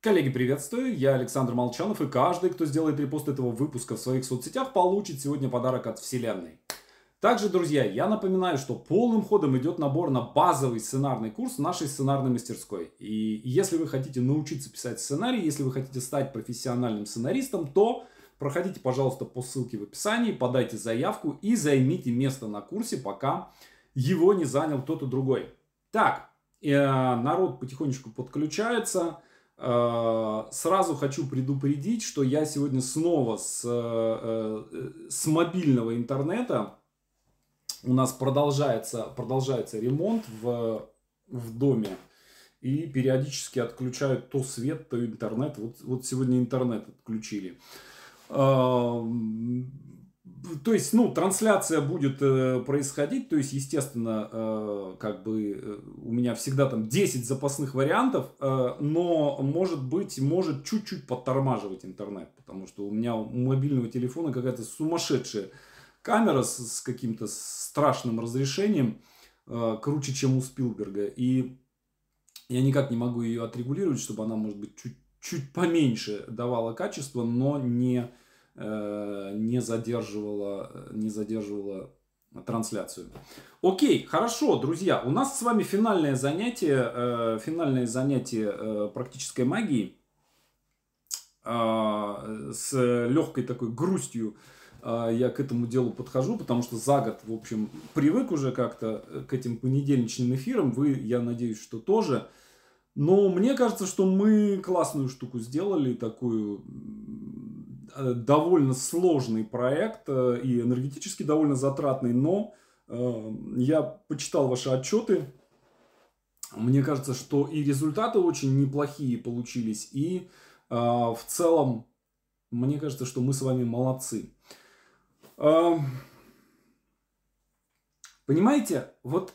Коллеги, приветствую! Я Александр Молчанов, и каждый, кто сделает репост этого выпуска в своих соцсетях, получит сегодня подарок от Вселенной. Также, друзья, я напоминаю, что полным ходом идет набор на базовый сценарный курс нашей сценарной мастерской. И если вы хотите научиться писать сценарий, если вы хотите стать профессиональным сценаристом, то проходите, пожалуйста, по ссылке в описании, подайте заявку и займите место на курсе, пока его не занял кто-то другой. Так, э, народ потихонечку подключается. Э, сразу хочу предупредить, что я сегодня снова с, э, э, с мобильного интернета. У нас продолжается, продолжается ремонт в, в доме. И периодически отключают то свет, то интернет. Вот, вот сегодня интернет отключили то есть, ну, трансляция будет э, происходить, то есть, естественно, э, как бы э, у меня всегда там 10 запасных вариантов, э, но может быть, может чуть-чуть подтормаживать интернет, потому что у меня у мобильного телефона какая-то сумасшедшая камера с, с каким-то страшным разрешением, э, круче, чем у Спилберга, и я никак не могу ее отрегулировать, чтобы она, может быть, чуть, чуть поменьше давала качество, но не не задерживала, не задерживала трансляцию. Окей, хорошо, друзья, у нас с вами финальное занятие, э, финальное занятие э, практической магии с легкой такой грустью я к этому делу подхожу, потому что за год, в общем, привык уже как-то к этим понедельничным эфирам. Вы, я надеюсь, что тоже. Но мне кажется, что мы классную штуку сделали, такую Э, довольно сложный проект э, и энергетически довольно затратный, но э, я почитал ваши отчеты. Мне кажется, что и результаты очень неплохие получились, и в целом, мне кажется, что мы с вами молодцы. Понимаете, вот,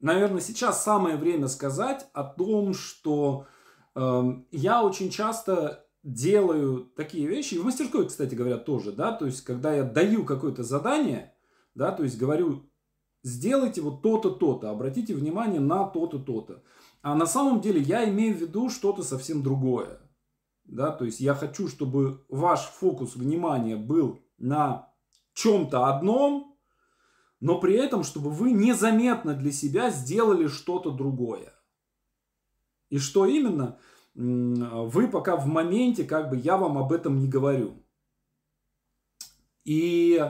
наверное, сейчас самое время сказать о том, что я очень часто делаю такие вещи, и в мастерской, кстати говоря, тоже, да, то есть, когда я даю какое-то задание, да, то есть, говорю, сделайте вот то-то, то-то, обратите внимание на то-то, то-то. А на самом деле я имею в виду что-то совсем другое, да, то есть, я хочу, чтобы ваш фокус внимания был на чем-то одном, но при этом, чтобы вы незаметно для себя сделали что-то другое. И что именно – вы пока в моменте, как бы я вам об этом не говорю. И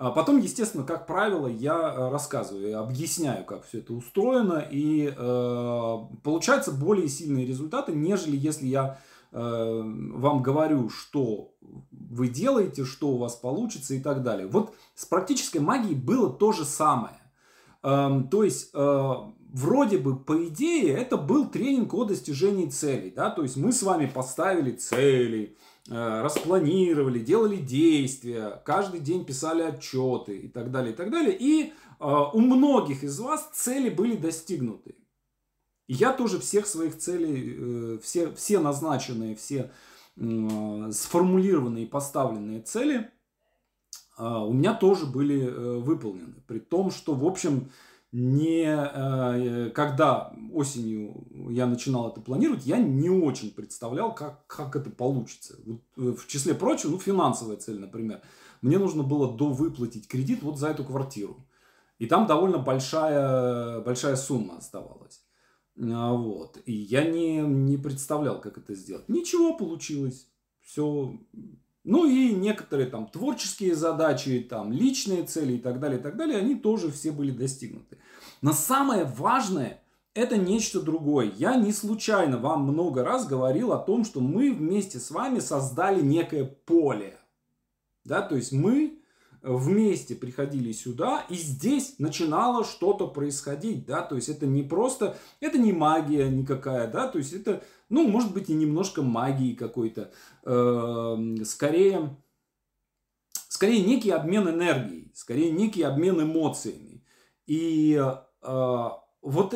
а, потом, естественно, как правило, я э, рассказываю, объясняю, как все это устроено, и э, получаются более сильные результаты, нежели если я э, вам говорю, что вы делаете, что у вас получится и так далее. Вот с практической магией было то же самое. Э, то есть э, вроде бы, по идее, это был тренинг о достижении целей. Да? То есть мы с вами поставили цели, э, распланировали, делали действия, каждый день писали отчеты и так далее, и так далее. И э, у многих из вас цели были достигнуты. Я тоже всех своих целей, э, все, все назначенные, все сформулированные и поставленные цели у меня тоже были выполнены. При том, что, в общем, не, э, когда осенью я начинал это планировать, я не очень представлял, как, как это получится. Вот, э, в числе прочего, ну, финансовая цель, например. Мне нужно было довыплатить кредит вот за эту квартиру. И там довольно большая, большая сумма оставалась. А, вот. И я не, не представлял, как это сделать. Ничего получилось. Все ну и некоторые там творческие задачи, там личные цели и так далее, и так далее, они тоже все были достигнуты. Но самое важное – это нечто другое. Я не случайно вам много раз говорил о том, что мы вместе с вами создали некое поле. Да, то есть мы вместе приходили сюда, и здесь начинало что-то происходить, да, то есть это не просто, это не магия никакая, да, то есть это ну, может быть, и немножко магии какой-то. Эм, скорее, скорее некий обмен энергией, скорее некий обмен эмоциями. И э, вот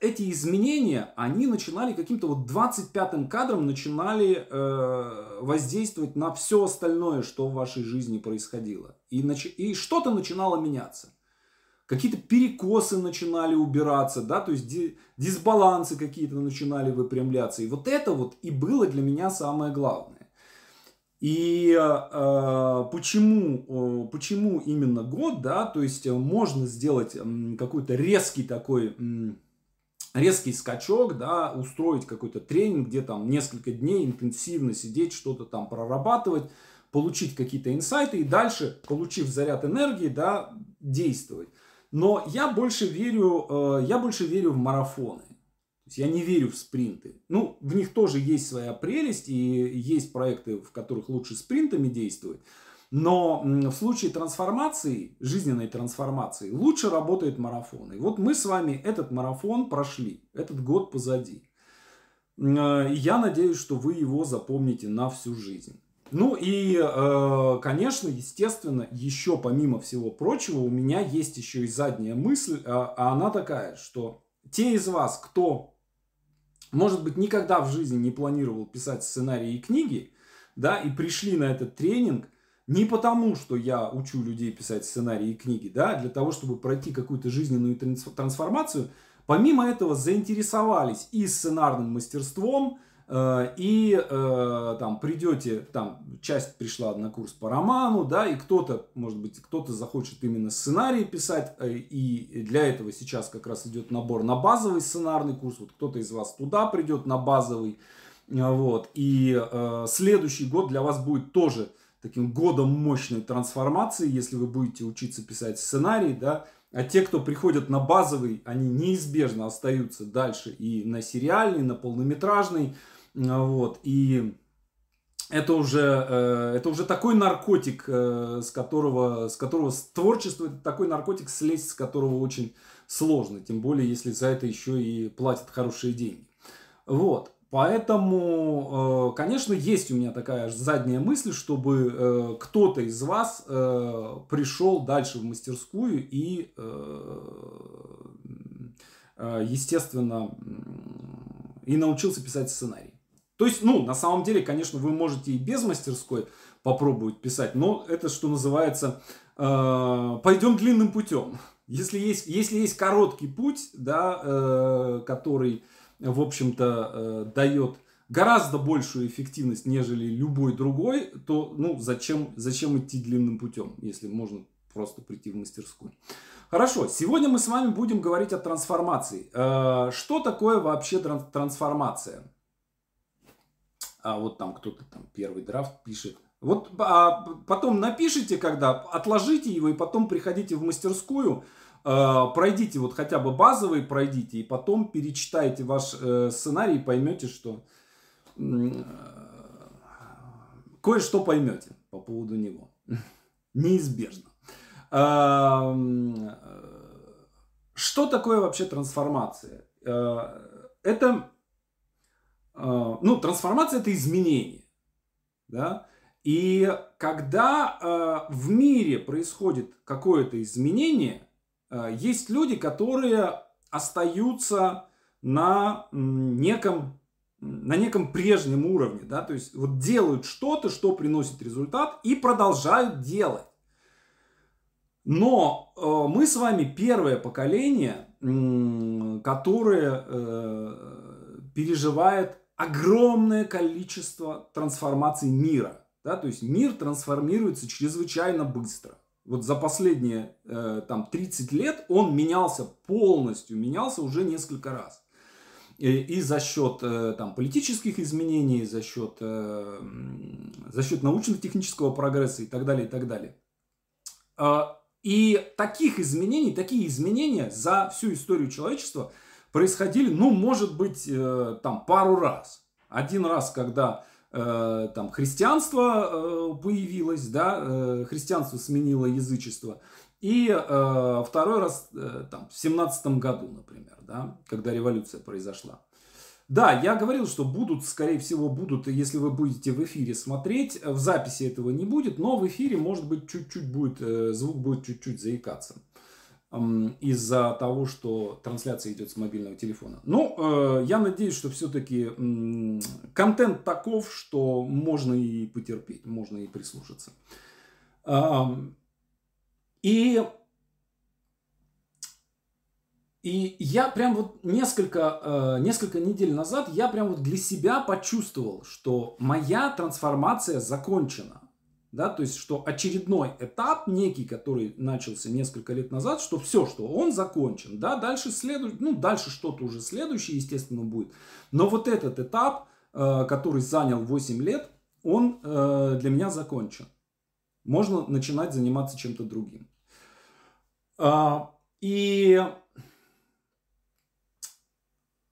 эти изменения, они начинали каким-то вот 25-м кадром начинали э, воздействовать на все остальное, что в вашей жизни происходило. И что-то начинало меняться. Какие-то перекосы начинали убираться, да, то есть дисбалансы какие-то начинали выпрямляться. И вот это вот и было для меня самое главное. И э, почему, э, почему именно год, да, то есть можно сделать э, какой-то резкий такой, э, резкий скачок, да, устроить какой-то тренинг, где там несколько дней интенсивно сидеть, что-то там прорабатывать, получить какие-то инсайты и дальше, получив заряд энергии, да, действовать. Но я больше верю, э, я больше верю в марафоны. Я не верю в спринты. Ну, в них тоже есть своя прелесть, и есть проекты, в которых лучше спринтами действовать. Но в случае трансформации, жизненной трансформации, лучше работает марафон. И вот мы с вами этот марафон прошли, этот год позади. Э, я надеюсь, что вы его запомните на всю жизнь. Ну и, э, конечно, естественно, еще помимо всего прочего, у меня есть еще и задняя мысль, а, а она такая, что те из вас, кто, может быть, никогда в жизни не планировал писать сценарии и книги, да, и пришли на этот тренинг не потому, что я учу людей писать сценарии и книги, да, для того, чтобы пройти какую-то жизненную трансформацию, помимо этого заинтересовались и сценарным мастерством, и э, там придете, там часть пришла на курс по роману, да, и кто-то, может быть, кто-то захочет именно сценарий писать, э, и для этого сейчас как раз идет набор на базовый сценарный курс, вот кто-то из вас туда придет на базовый, вот, и следующий год для вас будет тоже таким годом мощной трансформации, если вы будете учиться писать сценарий, да, а те, кто приходят на базовый, они неизбежно остаются дальше и на сериальный, и на полнометражный, вот. И это уже, э, это уже такой наркотик, э, с которого, с которого с творчество, это такой наркотик, слезть с которого очень сложно. Тем более, если за это еще и платят хорошие деньги. Вот. Поэтому, э, конечно, есть у меня такая задняя мысль, чтобы кто-то из вас пришел дальше в мастерскую и, естественно, и научился писать сценарий. То есть, ну, на самом деле, конечно, вы можете и без мастерской попробовать писать, но это, что называется, э, пойдем длинным путем. Если есть, если есть короткий путь, да, э, который, в общем-то, э, дает гораздо большую эффективность, нежели любой другой, то, ну, зачем, зачем идти длинным путем, если можно просто прийти в мастерскую. Хорошо, сегодня мы с вами будем говорить о трансформации. Э, что такое вообще трансформация? А вот там кто-то там первый драфт пишет. Вот а потом напишите, когда отложите его и потом приходите в мастерскую, э, пройдите вот хотя бы базовый, пройдите и потом перечитайте ваш э, сценарий и поймете, что э, кое-что поймете по поводу него. Неизбежно. Э, что такое вообще трансформация? Э, это ну, трансформация это изменение. Да? И когда э, в мире происходит какое-то изменение, э, есть люди, которые остаются на неком, на неком прежнем уровне. Да? То есть вот делают что-то, что приносит результат, и продолжают делать. Но э, мы с вами первое поколение, э, которое э, переживает огромное количество трансформаций мира. Да? То есть мир трансформируется чрезвычайно быстро. Вот за последние э, там, 30 лет он менялся полностью, менялся уже несколько раз. И, и за счет э, там, политических изменений, за счет, э, за счет научно-технического прогресса и так далее, и так далее. Э, и таких изменений, такие изменения за всю историю человечества – происходили, ну, может быть, э, там пару раз. Один раз, когда э, там христианство э, появилось, да, христианство сменило язычество. И э, второй раз э, там, в семнадцатом году, например, да, когда революция произошла. Да, я говорил, что будут, скорее всего, будут, если вы будете в эфире смотреть, в записи этого не будет, но в эфире, может быть, чуть-чуть будет, звук будет чуть-чуть заикаться из-за того, что трансляция идет с мобильного телефона. Но ну, э, я надеюсь, что все-таки э, контент таков, что можно и потерпеть, можно и прислушаться. Э, и и я прям вот несколько, э, несколько недель назад я прям вот для себя почувствовал, что моя трансформация закончена. Да, то есть, что очередной этап некий, который начался несколько лет назад, что все, что он закончен, да, дальше следует, ну, дальше что-то уже следующее, естественно, будет. Но вот этот этап, э, который занял 8 лет, он э, для меня закончен. Можно начинать заниматься чем-то другим. А, и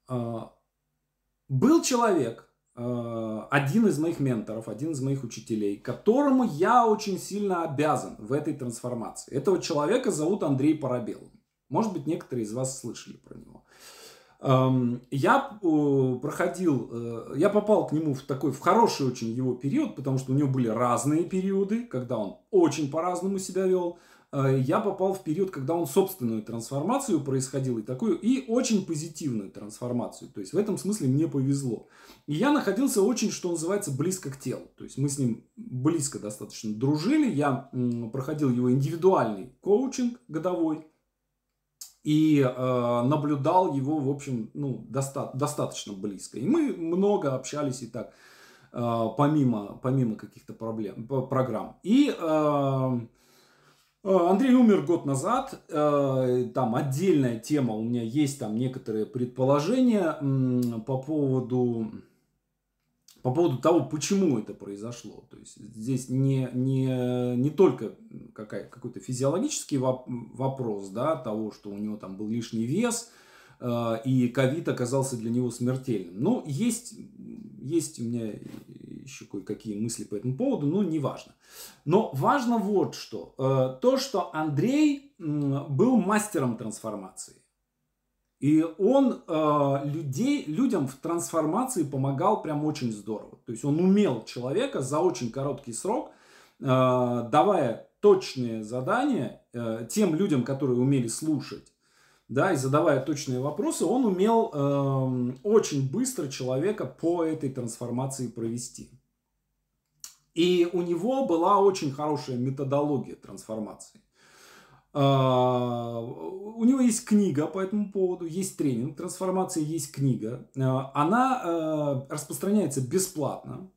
а, был человек, один из моих менторов, один из моих учителей, которому я очень сильно обязан в этой трансформации. Этого человека зовут Андрей Парабел. Может быть, некоторые из вас слышали про него. Я проходил, э, я попал к нему в такой, в хороший очень его период, потому что у него были разные периоды, когда он очень по-разному себя вел. Э, я попал в период, когда он собственную трансформацию происходил, и такую, и очень позитивную трансформацию. То есть в этом смысле мне повезло. И я находился очень, что называется, близко к телу. То есть мы с ним близко достаточно дружили. Я проходил его индивидуальный коучинг годовой и э, наблюдал его, в общем, ну, доста- достаточно близко. И мы много общались и так, э, помимо, помимо каких-то проблем, программ. И э, Андрей умер год назад, э, там отдельная тема, у меня есть там некоторые предположения по поводу, по поводу того, почему это произошло. То есть здесь не, не, не только какая, какой-то физиологический вопрос да, того, что у него там был лишний вес, э, и ковид оказался для него смертельным. Но есть, есть у меня еще кое-какие мысли по этому поводу, но не важно. Но важно вот что. Э, то, что Андрей был мастером трансформации. И он э, людей, людям в трансформации помогал прям очень здорово. То есть он умел человека за очень короткий срок, э, давая точные задания тем людям, которые умели слушать, да, и задавая точные вопросы, он умел э, очень быстро человека по этой трансформации провести. И у него была очень хорошая методология трансформации. А, у него есть книга по этому поводу, есть тренинг трансформации, есть книга. А, она э, распространяется бесплатно.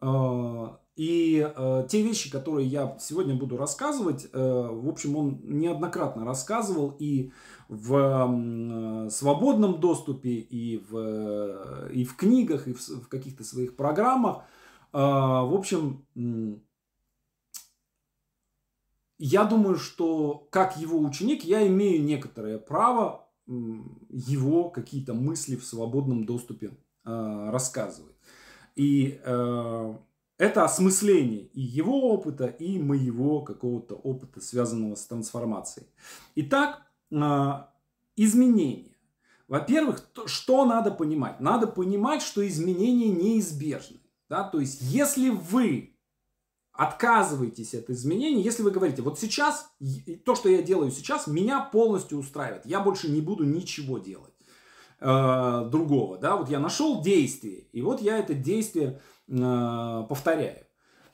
А, и те вещи, которые я сегодня буду рассказывать, э, в общем, он неоднократно рассказывал и в свободном доступе, и в, и в книгах, и в, в каких-то своих программах – в общем, я думаю, что как его ученик я имею некоторое право его какие-то мысли в свободном доступе а, рассказывать. И а, это осмысление и его опыта, и моего какого-то опыта, связанного с трансформацией. Итак, изменения. Во-первых, что надо понимать? Надо понимать, что изменения неизбежны. Да? То есть, если вы отказываетесь от изменений, если вы говорите, вот сейчас, то, что я делаю сейчас, меня полностью устраивает, я больше не буду ничего делать э, другого, да, вот я нашел действие, и вот я это действие э, повторяю.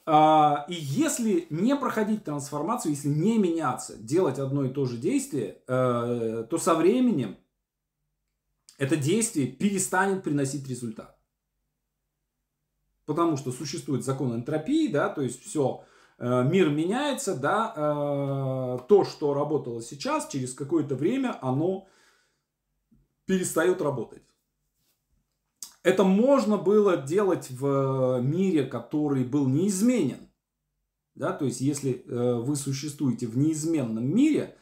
Э, и если не проходить трансформацию, если не меняться, делать одно и то же действие, э, то со временем это действие перестанет приносить результат потому что существует закон энтропии, да, то есть все, э, мир меняется, да, э, то, что работало сейчас, через какое-то время оно перестает работать. Это можно было делать в мире, который был неизменен. Да, то есть, если э, вы существуете в неизменном мире,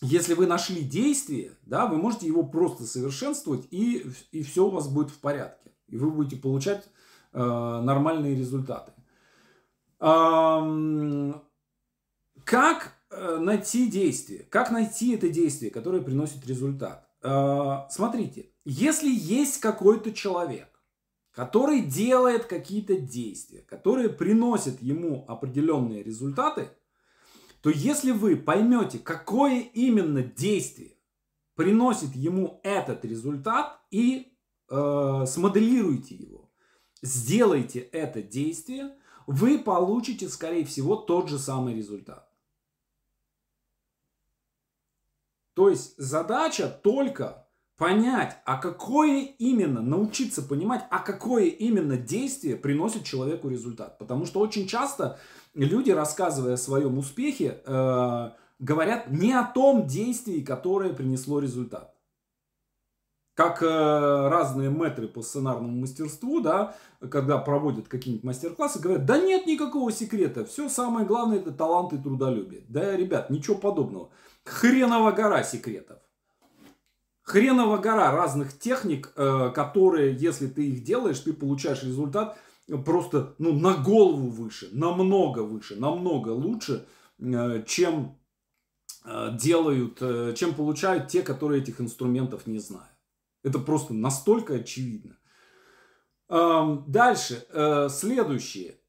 если вы нашли действие, да, вы можете его просто совершенствовать, и, и все у вас будет в порядке. И вы будете получать Э, нормальные результаты. Как э, найти действие? Как найти это действие, которое приносит результат? Э, смотрите, если есть какой-то человек, который делает какие-то действия, которые приносят ему определенные результаты, то если вы поймете, какое именно действие приносит ему этот результат и э, смоделируете его, сделайте это действие, вы получите, скорее всего, тот же самый результат. То есть задача только понять, а какое именно, научиться понимать, а какое именно действие приносит человеку результат. Потому что очень часто люди, рассказывая о своем успехе, э, говорят не о том действии, которое принесло результат. Как э, разные метры по сценарному мастерству, да, когда проводят какие-нибудь мастер-классы, говорят, да нет никакого секрета, все самое главное это талант и трудолюбие. Да, ребят, ничего подобного. Хренова гора секретов. Хренова гора разных техник, э, которые, если ты их делаешь, ты получаешь результат просто ну, на голову выше, намного выше, намного лучше, э, чем делают, чем получают те, которые этих инструментов не знают. Это просто настолько очевидно. Дальше, следующее.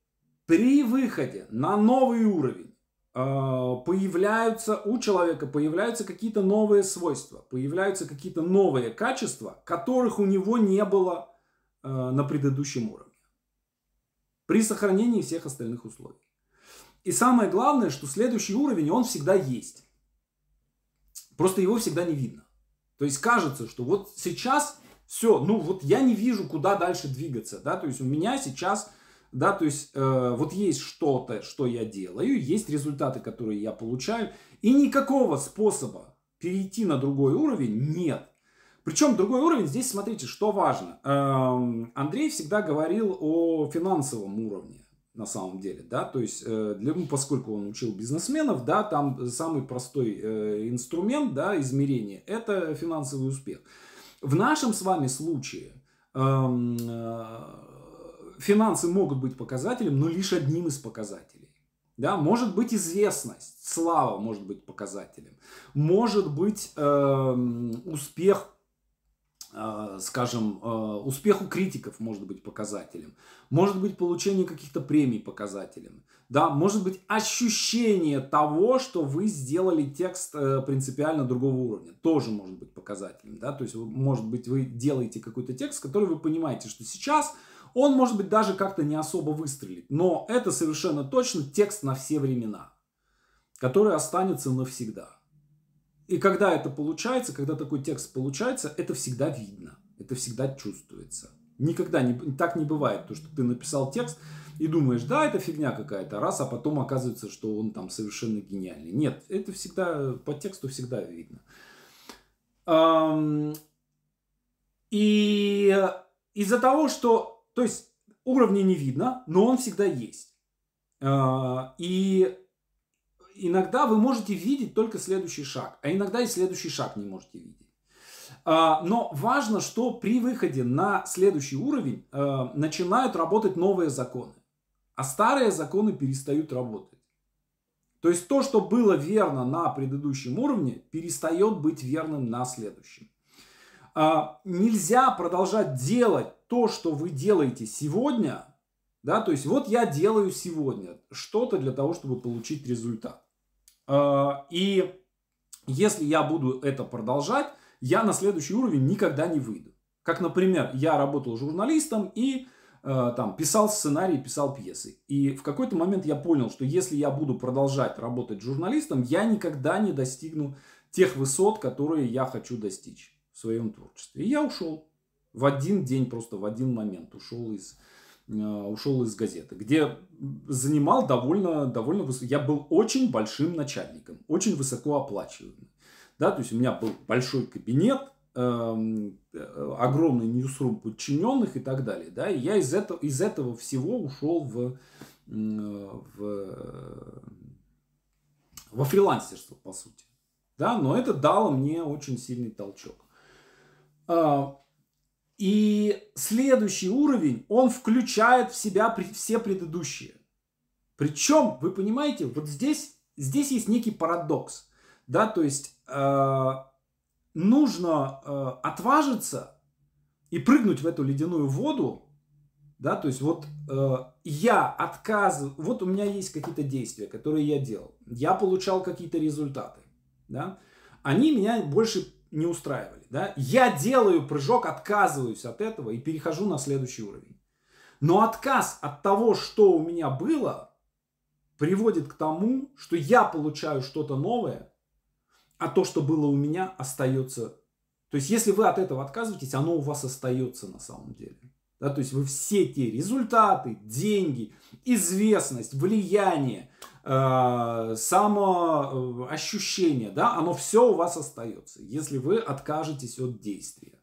При выходе на новый уровень а, появляются у человека появляются какие-то новые свойства, появляются какие-то новые качества, которых у него не было а, на предыдущем уровне. При сохранении всех остальных условий. И самое главное, что следующий уровень, он всегда есть. Просто его всегда не видно. То есть кажется, что вот сейчас все, ну вот я не вижу, куда дальше двигаться. Да? То есть у меня сейчас да, то есть э, вот есть что-то, что я делаю, есть результаты, которые я получаю, и никакого способа перейти на другой уровень нет. Причем другой уровень, здесь смотрите, что важно. Э, Андрей всегда говорил о финансовом уровне на самом деле, да, то есть, э, для, ну, поскольку он учил бизнесменов, да, там самый простой э, инструмент, да, измерения, это финансовый успех. В нашем с вами случае эм, э, финансы могут быть показателем, но лишь одним из показателей. Да, может быть известность, слава может быть показателем, может быть э, успех, э, скажем, э, успех у критиков может быть показателем, может быть получение каких-то премий показателем, да, может быть ощущение того, что вы сделали текст э, принципиально другого уровня, тоже может быть показателем, да, то есть может быть вы делаете какой-то текст, который вы понимаете, что сейчас он, может быть, даже как-то не особо выстрелит. Но это совершенно точно текст на все времена, который останется навсегда. И когда это получается, когда такой текст получается, это всегда видно, это всегда чувствуется. Никогда не, так не бывает, то, что ты написал текст и думаешь, да, это фигня какая-то, раз, а потом оказывается, что он там совершенно гениальный. Нет, это всегда, по тексту всегда видно. И из-за того, что то есть уровня не видно, но он всегда есть. А, и иногда вы можете видеть только следующий шаг, а иногда и следующий шаг не можете видеть. А, но важно, что при выходе на следующий уровень а, начинают работать новые законы, а старые законы перестают работать. То есть то, что было верно на предыдущем уровне, перестает быть верным на следующем. Нельзя продолжать делать то, что вы делаете сегодня, да, то есть вот я делаю сегодня что-то для того, чтобы получить результат. А, и если я буду это продолжать, я на следующий уровень никогда не выйду. Как, например, я работал журналистом и э, там писал сценарий, писал пьесы. И в какой-то момент я понял, что если я буду продолжать работать журналистом, я никогда не достигну тех высот, которые я хочу достичь в своем творчестве. И я ушел в один день, просто в один момент ушел из, ушел из газеты, где занимал довольно, довольно высоко. Я был очень большим начальником, очень высоко оплачиваемый. Да, то есть у меня был большой кабинет, эм, э, огромный ньюсрум подчиненных и так далее. Да, и я из этого, из этого всего ушел в, в, во фрилансерство, по сути. Да, но это дало мне очень сильный толчок. И следующий уровень, он включает в себя все предыдущие. Причем, вы понимаете, вот здесь, здесь есть некий парадокс. Да, то есть э, нужно э, отважиться и прыгнуть в эту ледяную воду. Да, то есть вот э, я отказываю, вот у меня есть какие-то действия, которые я делал. Я получал какие-то результаты. Да, они меня больше не устраивали. Да? Я делаю прыжок, отказываюсь от этого и перехожу на следующий уровень. Но отказ от того, что у меня было, приводит к тому, что я получаю что-то новое, а то, что было у меня, остается. То есть, если вы от этого отказываетесь, оно у вас остается на самом деле. Да, то есть вы все те результаты, деньги, известность, влияние, э, самоощущение, да, оно все у вас остается, если вы откажетесь от действия.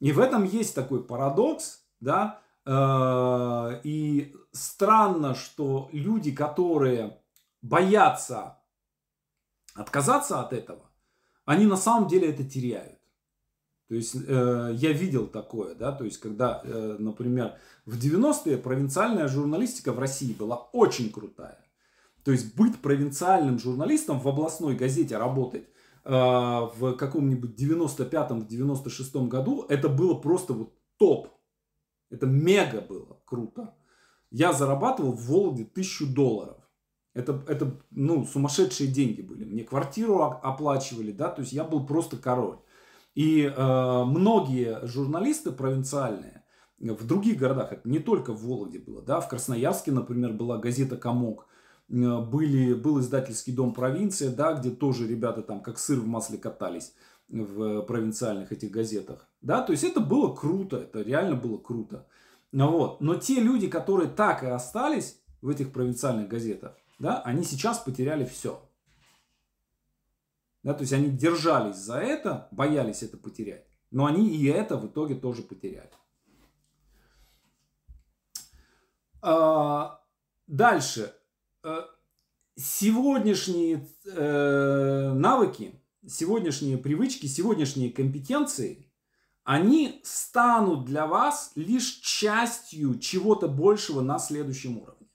И в этом есть такой парадокс, да, э, и странно, что люди, которые боятся отказаться от этого, они на самом деле это теряют. То есть э, я видел такое, да, то есть когда, э, например, в 90-е провинциальная журналистика в России была очень крутая. То есть быть провинциальным журналистом в областной газете работать э, в каком-нибудь 95-96 году, это было просто вот топ. Это мега было круто. Я зарабатывал в Вологде тысячу долларов. Это, это ну, сумасшедшие деньги были. Мне квартиру оплачивали, да, то есть я был просто король. И э, многие журналисты провинциальные в других городах, это не только в Вологде было, да, в Красноярске, например, была газета «Комок», э, были, был издательский дом «Провинция», да, где тоже ребята там как сыр в масле катались в провинциальных этих газетах. Да, то есть это было круто, это реально было круто. Вот. Но те люди, которые так и остались в этих провинциальных газетах, да, они сейчас потеряли все. Да, то есть они держались за это, боялись это потерять. Но они и это в итоге тоже потеряли. А, дальше. Э, сегодняшние э, навыки, сегодняшние привычки, сегодняшние компетенции, они станут для вас лишь частью чего-то большего на следующем уровне.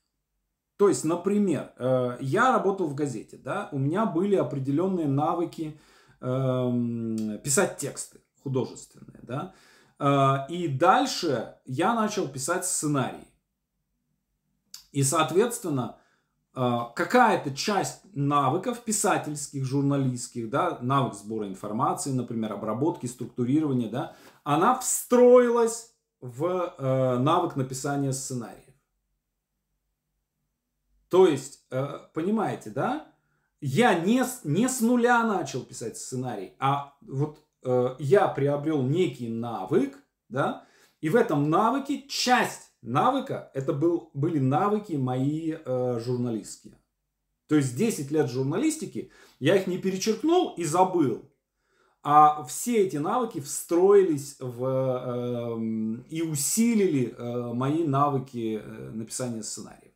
То есть, например, э, я работал в газете, да, у меня были определенные навыки эм, писать тексты художественные, да, и дальше я начал писать сценарий. И, соответственно, какая-то часть навыков писательских, журналистских, да, навык сбора информации, например, обработки, структурирования, да, она встроилась в навык написания сценария. То есть, э, понимаете, да? Я не, не с нуля начал писать сценарий, а вот э, я приобрел некий навык, да, и в этом навыке часть навыка это был, были навыки мои э, журналистские. То есть 10 лет журналистики, я их не перечеркнул и забыл. А все эти навыки встроились в, э, и усилили э, мои навыки э, написания сценария.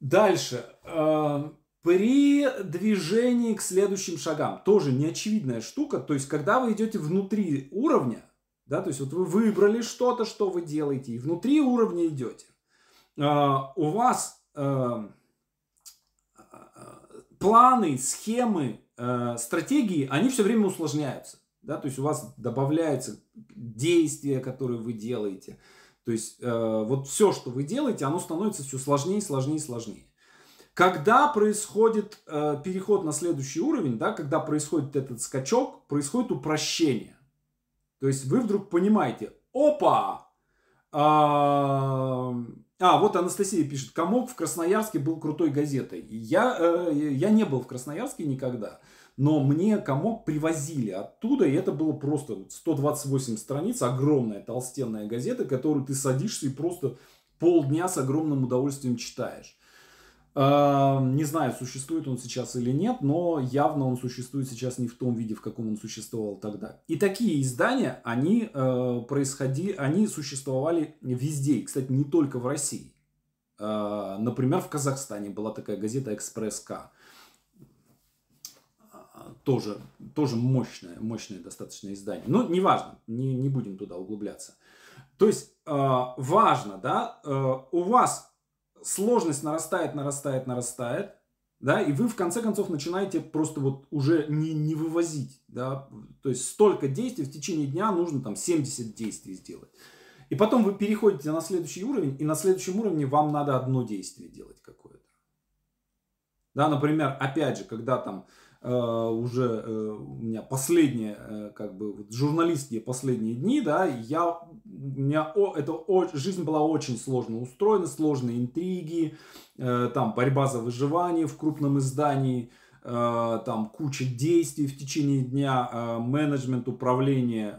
Дальше. Эм, при движении к следующим шагам. Тоже неочевидная штука. То есть, когда вы идете внутри уровня, да, то есть вот вы выбрали что-то, что вы делаете, и внутри уровня идете. Э, у вас эм, планы, схемы, э, стратегии, они все время усложняются. Да, то есть у вас добавляются действия, которые вы делаете. То есть э, вот все, что вы делаете, оно становится все сложнее, сложнее, сложнее. Когда происходит э, переход на следующий уровень, да, когда происходит этот скачок, происходит упрощение. То есть вы вдруг понимаете, опа, а, а, вот Анастасия пишет, комок в Красноярске был крутой газетой. Я, э, я не был в Красноярске никогда но мне комок привозили оттуда, и это было просто 128 страниц, огромная толстенная газета, которую ты садишься и просто полдня с огромным удовольствием читаешь. А, не знаю, существует он сейчас или нет, но явно он существует сейчас не в том виде, в каком он существовал тогда. И такие издания, они э, происходили, они существовали везде, кстати, не только в России. Э, например, в Казахстане была такая газета «Экспресс-К» тоже, тоже мощное, мощное достаточно издание. Но неважно, не, не будем туда углубляться. То есть э, важно, да, э, у вас сложность нарастает, нарастает, нарастает, да, и вы в конце концов начинаете просто вот уже не, не вывозить, да, то есть столько действий в течение дня нужно там 70 действий сделать. И потом вы переходите на следующий уровень, и на следующем уровне вам надо одно действие делать какое-то. Да, например, опять же, когда там уже э, у меня последние, э, как бы, вот, журналистские последние дни, да, я, у меня, о, это, о, жизнь была очень сложно устроена, сложные интриги, там, борьба за выживание в крупном издании, э, там куча действий в течение дня, э, менеджмент, управление,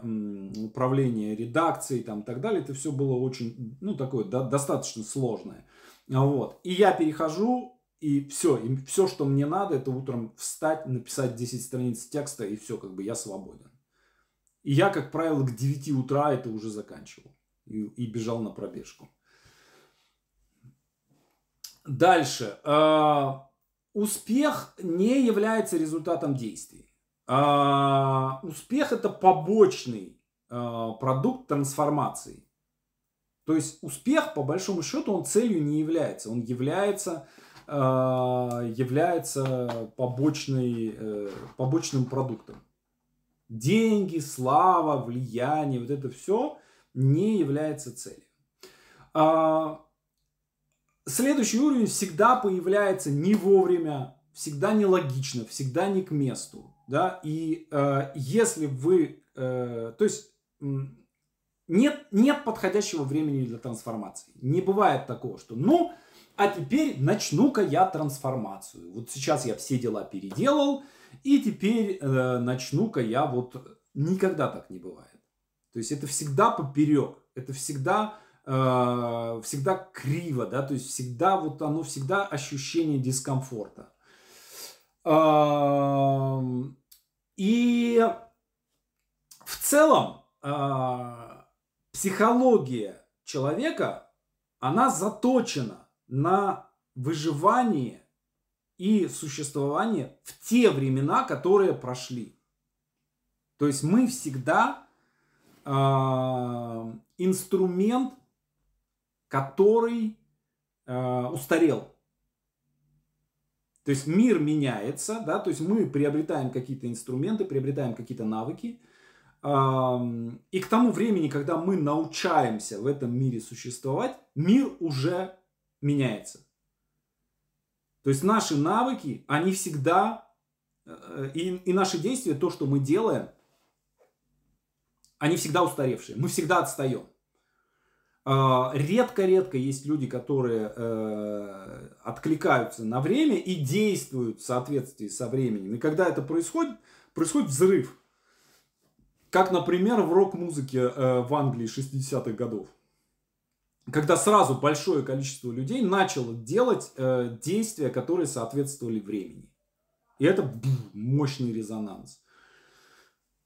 управление редакцией там и так далее. Это все было очень, ну, такое да, достаточно сложное. Вот. И я перехожу, и все, и все, что мне надо, это утром встать, написать 10 страниц текста, и все, как бы я свободен. И я, как правило, к 9 утра это уже заканчивал и, и бежал на пробежку. Дальше. А, успех не является результатом действий. А, успех это побочный а, продукт трансформации. То есть успех, по большому счету, он целью не является. Он является, является побочный, э, побочным продуктом. Деньги, слава, влияние, вот это все не является целью. Следующий уровень всегда появляется не вовремя, всегда нелогично, всегда не к месту. Да? И э, если вы... Э, то есть нет, нет подходящего времени для трансформации. Не бывает такого, что ну, а теперь начну-ка я трансформацию. Вот сейчас я все дела переделал, и теперь э, начну-ка я вот... Никогда так не бывает. То есть это всегда поперек. Это всегда Э, всегда криво, да, то есть всегда вот оно всегда ощущение дискомфорта. И в целом э, психология человека, она заточена на выживание и существование в те времена, которые прошли. То есть мы всегда э, инструмент который э, устарел. То есть мир меняется, да, то есть мы приобретаем какие-то инструменты, приобретаем какие-то навыки, и к тому времени, когда мы научаемся в этом мире существовать, мир уже меняется. То есть наши навыки, они всегда, э, и, и наши действия, то, что мы делаем, они всегда устаревшие, мы всегда отстаем. А, редко-редко есть люди, которые э, откликаются на время и действуют в соответствии со временем. И когда это происходит, происходит взрыв. Как, например, в рок-музыке э, в Англии 60-х годов. Когда сразу большое количество людей начало делать э, действия, которые соответствовали времени. И это мощный резонанс.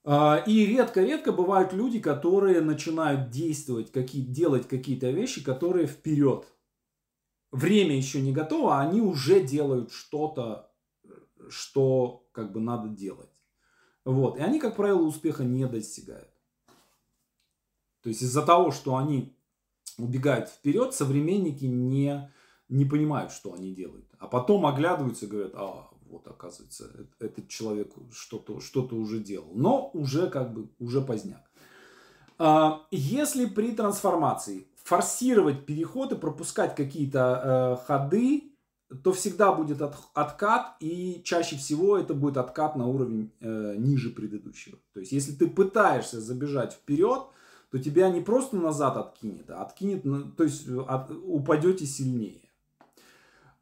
А, и редко-редко бывают люди, которые начинают действовать, какие, делать какие-то вещи, которые вперед. Время еще не готово, а они уже делают что-то, что как бы надо делать. Вот. И они, как правило, успеха не достигают. То есть из-за того, что они убегают вперед, современники не, не понимают, что они делают. А потом оглядываются и говорят, а, вот оказывается, этот человек что-то что уже делал. Но уже как бы, уже поздняк. А, если при трансформации форсировать переход и пропускать какие-то э, ходы, то всегда будет от, откат, и чаще всего это будет откат на уровень э, ниже предыдущего. То есть, если ты пытаешься забежать вперед, то тебя не просто назад откинет, а откинет, то есть от, упадете сильнее.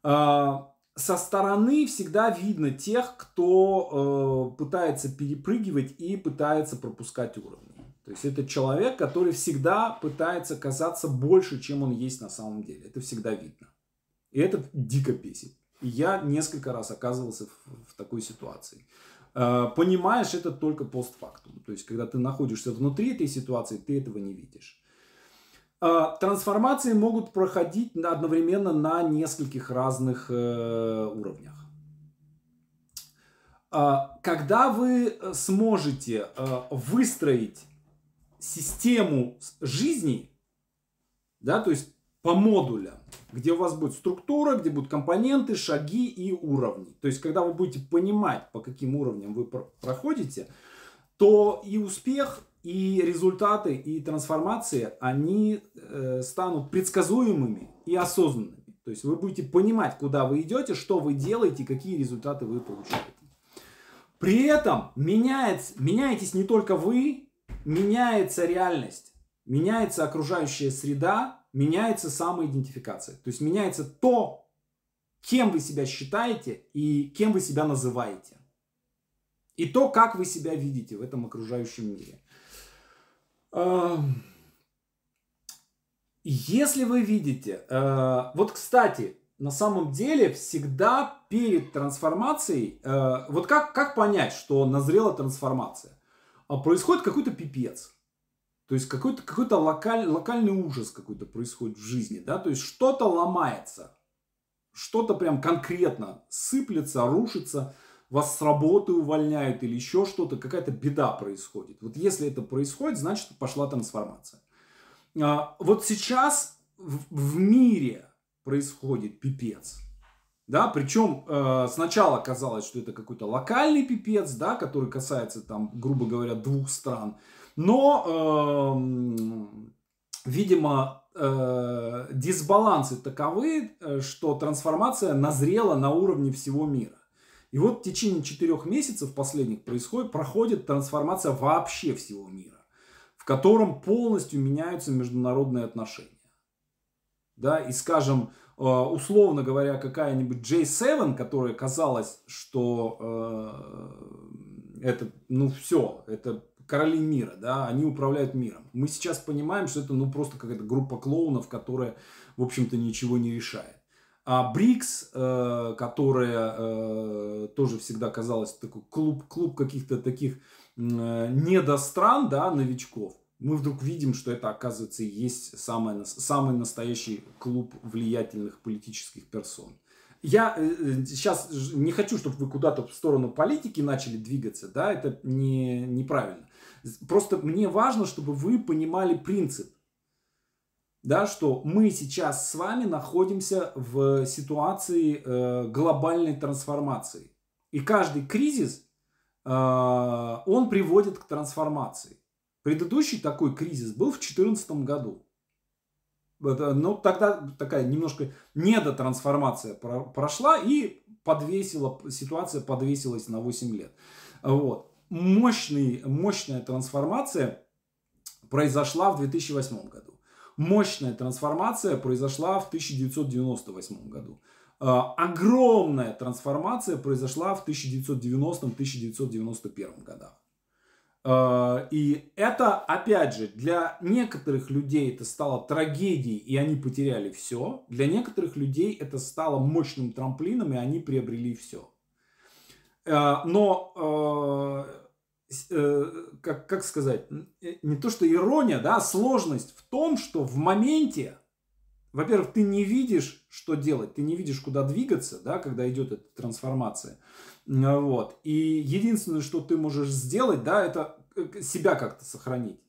А, со стороны всегда видно тех, кто э, пытается перепрыгивать и пытается пропускать уровни. То есть это человек, который всегда пытается казаться больше, чем он есть на самом деле. Это всегда видно. И это дико бесит. И я несколько раз оказывался в, в такой ситуации. Э, понимаешь это только постфактум. То есть, когда ты находишься внутри этой ситуации, ты этого не видишь. А, трансформации могут проходить одновременно на нескольких разных э, уровнях. Когда вы сможете э, выстроить систему жизни, да, то есть по модулям, где у вас будет структура, где будут компоненты, шаги и уровни. То есть, когда вы будете понимать, по каким уровням вы проходите, то и успех, и результаты, и трансформации, они э, станут предсказуемыми и осознанными. То есть вы будете понимать, куда вы идете, что вы делаете, какие результаты вы получаете. При этом меняется, меняетесь не только вы, меняется реальность, меняется окружающая среда, меняется самоидентификация. То есть меняется то, кем вы себя считаете и кем вы себя называете. И то, как вы себя видите в этом окружающем мире. Если вы видите, э, вот кстати, на самом деле всегда перед трансформацией, э, вот как, как понять, что назрела трансформация? А происходит какой-то пипец. То есть какой-то какой локаль, локальный ужас какой-то происходит в жизни, да, то есть что-то ломается, что-то прям конкретно сыплется, рушится, вас с работы увольняют или еще что-то, какая-то беда происходит. Вот если это происходит, значит пошла трансформация. А, вот сейчас в, в мире происходит пипец. Да, причем э, сначала казалось, что это какой-то локальный пипец, да, который касается там, грубо говоря, двух стран. Но, э, видимо, э, дисбалансы таковы, э, что трансформация назрела на уровне всего мира. И вот в течение четырех месяцев последних происходит, проходит трансформация вообще всего мира котором полностью меняются международные отношения. Да, и, скажем, э, условно говоря, какая-нибудь J7, которая казалось, что э, это, ну, все, это короли мира, да, они управляют миром. Мы сейчас понимаем, что это, ну, просто какая-то группа клоунов, которая, в общем-то, ничего не решает. А БРИКС, э, которая э, тоже всегда казалась такой клуб, клуб каких-то таких Э, недостран, да, новичков, мы вдруг видим, что это, оказывается, и есть самый, самый настоящий клуб влиятельных политических персон. Я сейчас э, не хочу, чтобы вы куда-то в сторону политики начали двигаться, да, это не, неправильно. Просто мне важно, чтобы вы понимали принцип, да, что мы сейчас с вами находимся в ситуации э, глобальной трансформации. И каждый кризис а, он приводит к трансформации. Предыдущий такой кризис был в 2014 году. Ну, тогда такая немножко недотрансформация прошла и подвесила, ситуация подвесилась на 8 лет. Вот. Мощный, мощная трансформация произошла в 2008 году. Мощная трансформация произошла в 1998 году. А, огромная трансформация произошла в 1990-1991 годах. А, и это, опять же, для некоторых людей это стало трагедией, и они потеряли все. Для некоторых людей это стало мощным трамплином, и они приобрели все. А, но, э, как, как сказать, не то что ирония, да, сложность в том, что в моменте во-первых, ты не видишь, что делать, ты не видишь, куда двигаться, да, когда идет эта трансформация. Вот. И единственное, что ты можешь сделать, да, это э, себя как-то сохранить.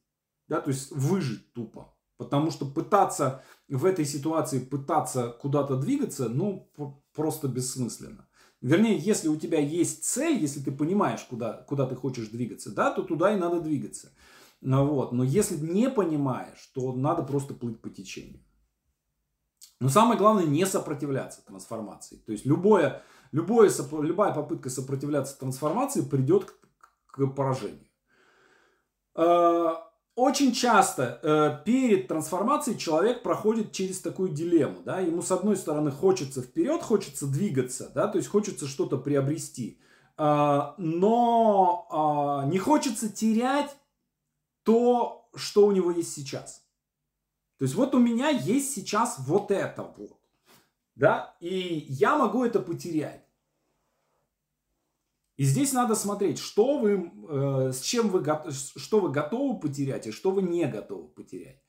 Да, то есть выжить тупо. Потому что пытаться в этой ситуации, пытаться куда-то двигаться, ну, просто бессмысленно. Вернее, если у тебя есть цель, если ты понимаешь, куда, куда ты хочешь двигаться, да, то туда и надо двигаться. Ну, вот. Но если не понимаешь, то надо просто плыть по течению. Но самое главное не сопротивляться трансформации. То есть любое, любое, любая попытка сопротивляться трансформации придет к, к поражению. Э, очень часто э, перед трансформацией человек проходит через такую дилемму. Да? Ему с одной стороны хочется вперед, хочется двигаться, да? то есть хочется что-то приобрести. Э, но не хочется терять то, что у него есть сейчас. То есть вот у меня есть сейчас вот это вот. Да? И я могу это потерять. И здесь надо смотреть, что вы, э, с чем вы, что вы готовы потерять и что вы не готовы потерять.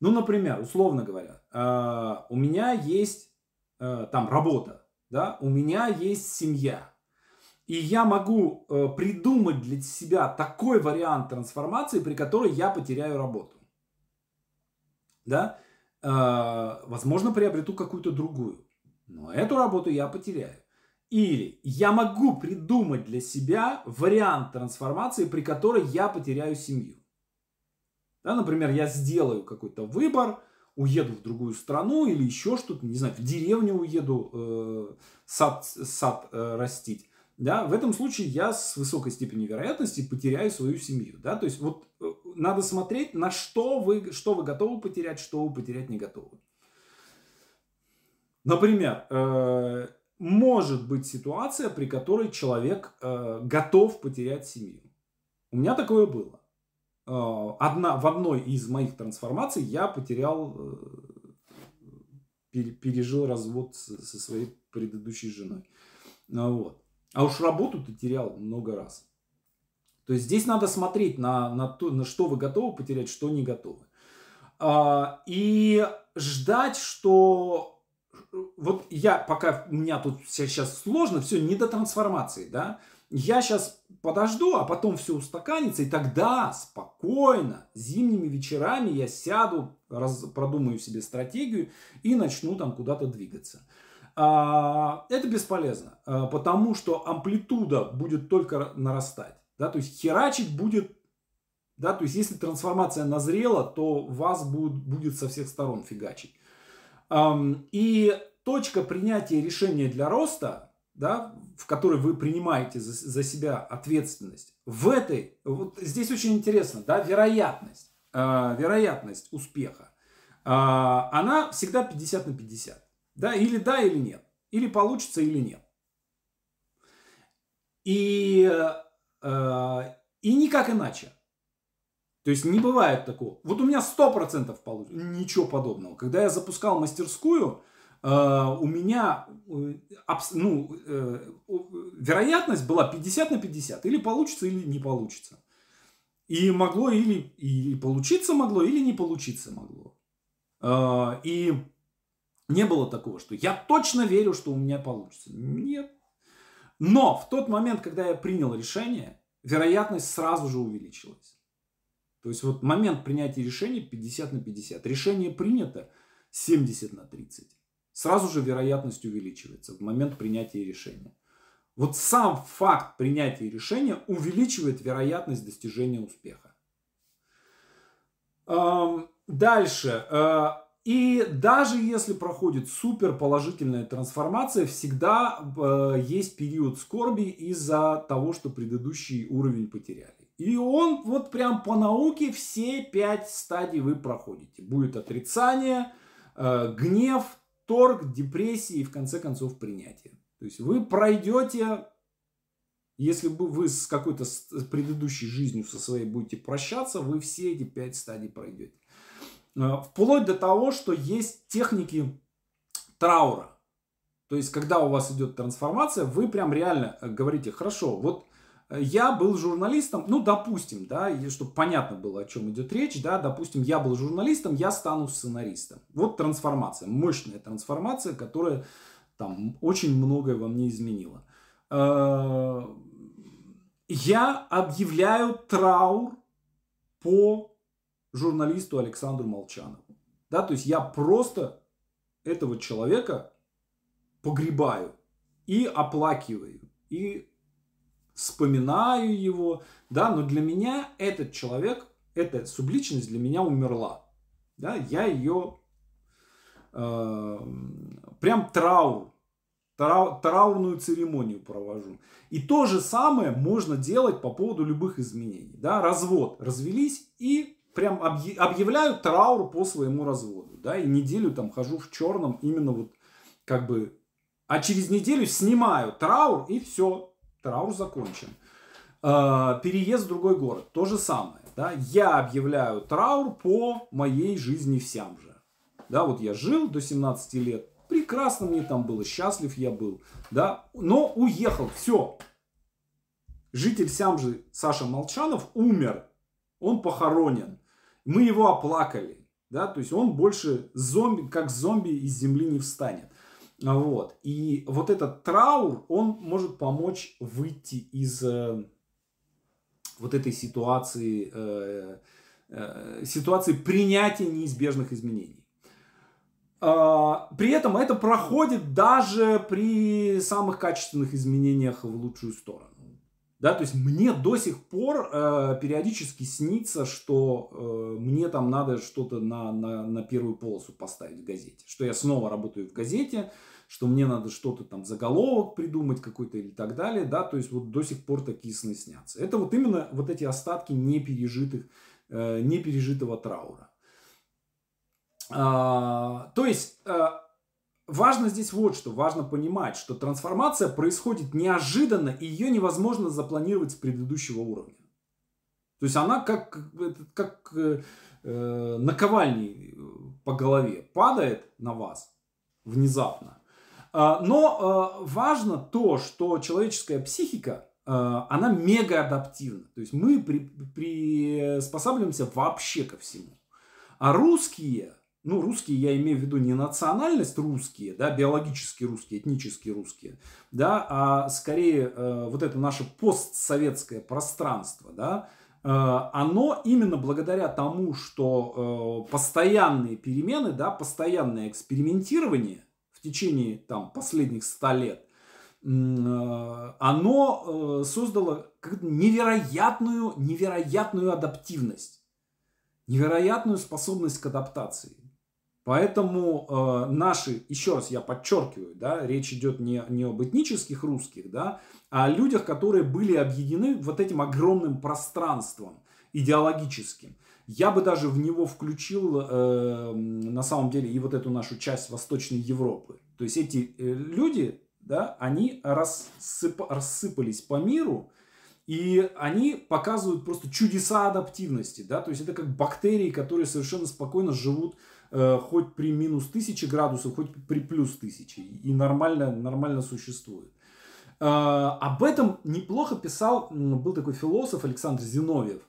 Ну, например, условно говоря, э, у меня есть э, там работа, да, у меня есть семья. И я могу э, придумать для себя такой вариант трансформации, при которой я потеряю работу да, э, возможно, приобрету какую-то другую. Но эту работу я потеряю. Или я могу придумать для себя вариант трансформации, при которой я потеряю семью. Да, например, я сделаю какой-то выбор, уеду в другую страну или еще что-то, не знаю, в деревню уеду э, сад, сад э, растить да, в этом случае я с высокой степенью вероятности потеряю свою семью. Да? То есть вот э, надо смотреть, на что вы, что вы готовы потерять, что вы потерять не готовы. Например, э, может быть ситуация, при которой человек э, готов потерять семью. У меня такое было. Э, одна, в одной из моих трансформаций я потерял, пережил развод со своей предыдущей женой. Вот. А уж работу ты терял много раз. То есть здесь надо смотреть на, на то, на что вы готовы потерять, что не готовы. А, и ждать, что вот я пока у меня тут сейчас сложно, все не до трансформации, да, я сейчас подожду, а потом все устаканится, и тогда спокойно, зимними вечерами я сяду, раз, продумаю себе стратегию и начну там куда-то двигаться. А, это бесполезно, а, потому что амплитуда будет только нарастать да, то есть херачить будет, да, то есть если трансформация назрела, то вас будет, будет со всех сторон фигачить. И точка принятия решения для роста, да, в которой вы принимаете за, за себя ответственность, в этой, вот здесь очень интересно, да, вероятность, э, вероятность успеха, э, она всегда 50 на 50. Да, или да, или нет. Или получится, или нет. И Э, и никак иначе. То есть не бывает такого. Вот у меня 100% получится. Ничего подобного. Когда я запускал мастерскую, э, у меня э, ну, вероятность была 50 на 50. Или получится, или не получится. И могло или, или получиться могло, или не получиться могло. И не было такого, что я точно верю, что у меня получится. Нет. Но в тот момент, когда я принял решение, вероятность сразу же увеличилась. То есть вот момент принятия решения 50 на 50. Решение принято 70 на 30. Сразу же вероятность увеличивается в момент принятия решения. Вот сам факт принятия решения увеличивает вероятность достижения успеха. Дальше. Э, и даже если проходит супер положительная трансформация, всегда э, есть период скорби из-за того, что предыдущий уровень потеряли. И он вот прям по науке все пять стадий вы проходите. Будет отрицание, э, гнев, торг, депрессия и в конце концов принятие. То есть вы пройдете, если бы вы с какой-то предыдущей жизнью со своей будете прощаться, вы все эти пять стадий пройдете. Э, вплоть до того, что есть техники траура. То есть, когда у вас идет трансформация, вы прям реально э, говорите, хорошо, вот я был журналистом, ну, допустим, да, чтобы понятно было, о чем идет речь, да, допустим, я был журналистом, я стану сценаристом. Вот трансформация, мощная трансформация, которая там очень многое во мне изменила. Я объявляю траур по журналисту Александру Молчанову. Да, то есть я просто этого человека погребаю и оплакиваю, и вспоминаю его, да, но для меня этот человек, эта субличность для меня умерла, да, я ее э, прям траур, трау, траурную церемонию провожу. И то же самое можно делать по поводу любых изменений, да, развод, развелись и прям объявляю траур по своему разводу, да, и неделю там хожу в черном именно вот как бы, а через неделю снимаю траур и все, траур закончен. Э, переезд в другой город, то же самое, да, я объявляю траур по моей жизни в Сямже. Да, вот я жил до 17 лет, прекрасно мне там было, счастлив я был, да, но уехал, все. Житель Сямжи Саша Молчанов умер, он похоронен. Мы его оплакали. Да, то есть он больше зомби, как зомби из земли не встанет. Вот. И вот этот траур, он может помочь выйти из э, вот этой ситуации, э, э, ситуации принятия неизбежных изменений. Э, при этом это проходит даже при самых качественных изменениях в лучшую сторону. Да, то есть мне до сих пор э, периодически снится, что э, мне там надо что-то на, на, на первую полосу поставить в газете. Что я снова работаю в газете, что мне надо что-то там, заголовок придумать какой-то или так далее. Да, то есть вот до сих пор такие сны снятся. Это вот именно вот эти остатки непережитых, э, непережитого траура. А, то есть... Э, важно здесь вот что. Важно понимать, что трансформация происходит неожиданно, и ее невозможно запланировать с предыдущего уровня. То есть она как, как э, э, наковальней по голове падает на вас внезапно. А, но э, важно то, что человеческая психика, э, она мега адаптивна. То есть мы при, приспосабливаемся вообще ко всему. А русские, ну русские я имею в виду не национальность русские, да, биологически русские, этнические русские, да, а скорее э, вот это наше постсоветское пространство, да, оно именно благодаря тому, что постоянные перемены, да, постоянное экспериментирование – в течение там, последних ста лет, э, оно э, создало невероятную, невероятную адаптивность, невероятную способность к адаптации. Поэтому э, наши, еще раз я подчеркиваю, да, речь идет не, не об этнических русских, да, а о людях, которые были объединены вот этим огромным пространством идеологическим. Я бы даже в него включил э, на самом деле и вот эту нашу часть Восточной Европы. То есть эти э, люди, да, они рассып, рассыпались по миру, и они показывают просто чудеса адаптивности, да, то есть это как бактерии, которые совершенно спокойно живут э, хоть при минус тысячи градусов, хоть при плюс тысячи, и нормально, нормально существуют. Э, об этом неплохо писал, был такой философ Александр Зиновьев,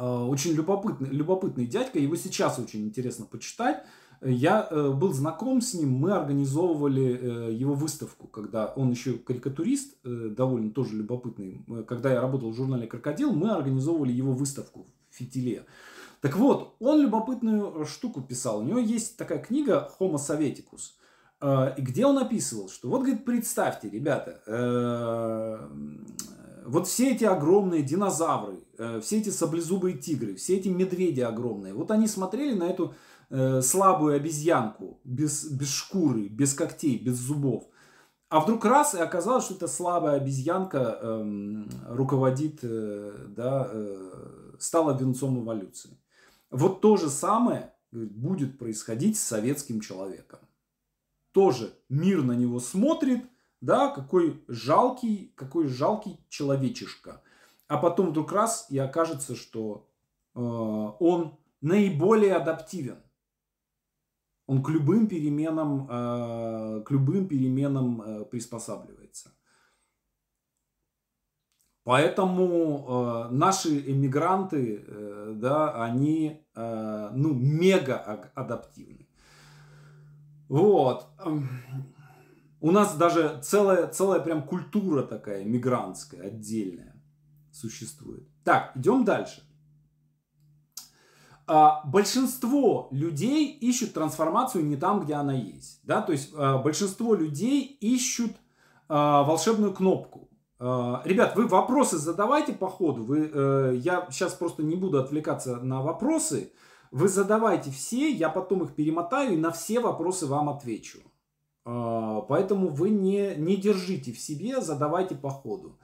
очень любопытный, любопытный дядька, его сейчас очень интересно почитать. Я э, был знаком с ним, мы организовывали э, его выставку, когда он еще карикатурист, довольно тоже любопытный. Когда я работал в журнале «Крокодил», мы организовывали его выставку в фитиле. Так вот, он любопытную штуку писал. У него есть такая книга «Homo Sovieticus», где он описывал, что вот, говорит, представьте, ребята, вот все эти огромные динозавры, э, все эти саблезубые тигры, все эти медведи огромные, вот они смотрели на эту э, слабую обезьянку без, без шкуры, без когтей, без зубов. А вдруг раз, и оказалось, что эта слабая обезьянка э, руководит, э, да, э, стала венцом эволюции. Вот то же самое будет происходить с советским человеком. Тоже мир на него смотрит – да, какой жалкий, какой жалкий человечишка. А потом вдруг раз и окажется, что э, он наиболее адаптивен. Он к любым переменам, э, к любым переменам э, приспосабливается. Поэтому э, наши эмигранты, э, да, они э, ну, мега адаптивны. Вот. У нас даже целая, целая прям культура такая мигрантская, отдельная существует. Так, идем дальше. А, большинство людей ищут трансформацию не там, где она есть. Да? То есть а, большинство людей ищут а, волшебную кнопку. А, ребят, вы вопросы задавайте по ходу. Вы, а, я сейчас просто не буду отвлекаться на вопросы. Вы задавайте все, я потом их перемотаю и на все вопросы вам отвечу. А, поэтому вы не, не держите в себе, задавайте по ходу.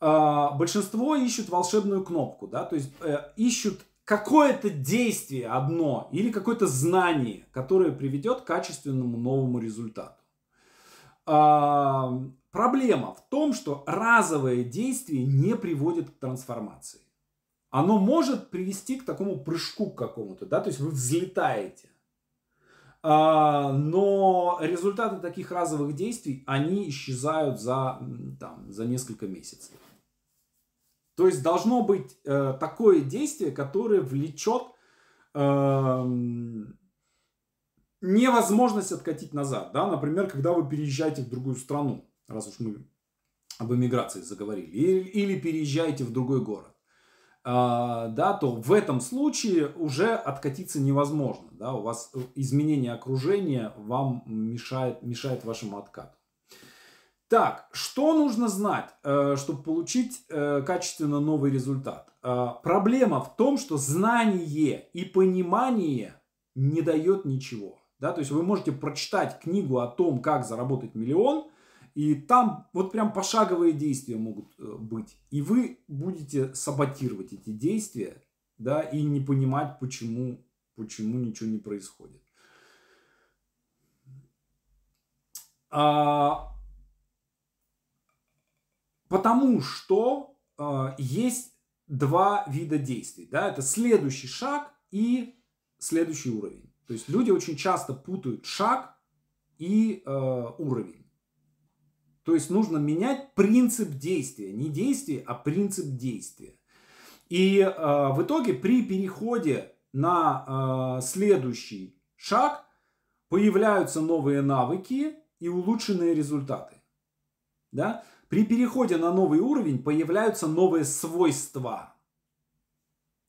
А, большинство ищут волшебную кнопку, да, то есть э, ищут какое-то действие одно или какое-то знание, которое приведет к качественному новому результату. А, проблема в том, что разовое действие не приводит к трансформации. Оно может привести к такому прыжку какому-то, да, то есть вы взлетаете. А, но результаты таких разовых действий, они исчезают за, там, за несколько месяцев. То есть должно быть э, такое действие, которое влечет э, невозможность откатить назад. Да? Например, когда вы переезжаете в другую страну, раз уж мы об эмиграции заговорили, или, или переезжаете в другой город. А, да, то в этом случае уже откатиться невозможно. Да, у вас изменение окружения вам мешает, мешает вашему откату. Так, что нужно знать, э, чтобы получить э, качественно новый результат? Проблема в том, что знание и понимание не дает ничего. Да? То есть вы можете прочитать книгу о том, как заработать миллион, и там вот прям пошаговые действия могут э, быть. И вы будете саботировать эти действия, да, и не понимать, почему, почему ничего не происходит. А, потому что а, есть два вида действий. Да? Это следующий шаг и следующий уровень. То есть люди очень часто путают шаг и э, уровень. То есть нужно менять принцип действия. Не действие, а принцип действия. И э, в итоге при переходе на э, следующий шаг появляются новые навыки и улучшенные результаты. Да? При переходе на новый уровень появляются новые свойства.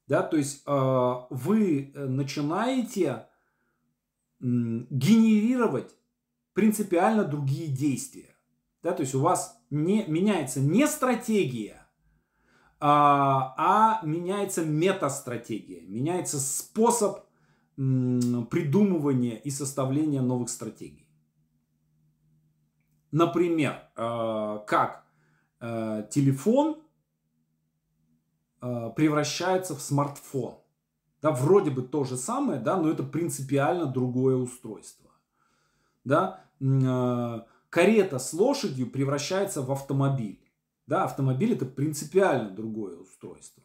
Да? То есть э, вы начинаете генерировать принципиально другие действия. Да, то есть у вас не, меняется не стратегия, а, а меняется метастратегия, меняется способ придумывания и составления новых стратегий. Например, э, как э, телефон э, превращается в смартфон. Да, вроде бы то же самое, да, но это принципиально другое устройство. Да? Э, карета с лошадью превращается в автомобиль. Да, автомобиль это принципиально другое устройство.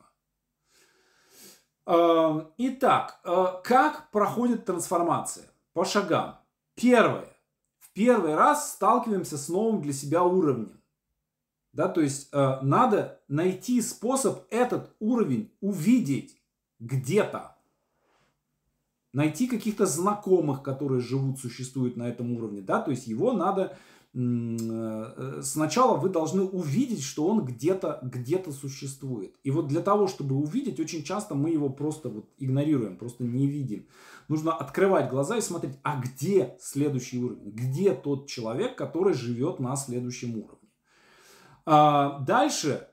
Э, итак, э, как проходит трансформация? По шагам. Первое. В первый раз сталкиваемся с новым для себя уровнем. Да, то есть надо найти способ этот уровень увидеть где-то. Найти каких-то знакомых, которые живут, существуют на этом уровне. Да? То есть его надо... Э, сначала вы должны увидеть, что он где-то где, существует. И вот для того, чтобы увидеть, очень часто мы его просто вот игнорируем, просто не видим. Нужно открывать глаза и смотреть, а где следующий уровень? Где тот человек, который живет на следующем уровне? А дальше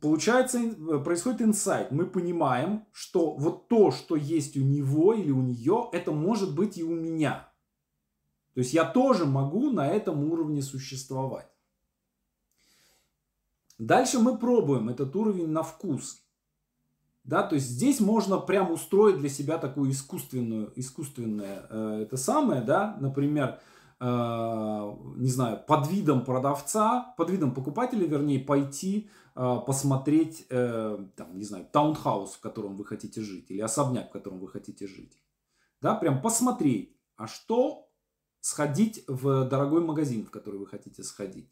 получается, э, происходит инсайт. Мы понимаем, что вот то, что есть у него или у нее, это может быть и у меня. То есть я тоже могу на этом уровне существовать. Дальше мы пробуем этот уровень на вкус. Да, то есть здесь можно прям устроить для себя такую искусственную, искусственное э, это самое, да, например, э, не знаю, под видом продавца, под видом покупателя, вернее, пойти э, посмотреть, э, там, не знаю, таунхаус, в котором вы хотите жить, или особняк, в котором вы хотите жить. Да, прям посмотреть, а что сходить в дорогой магазин, в который вы хотите сходить.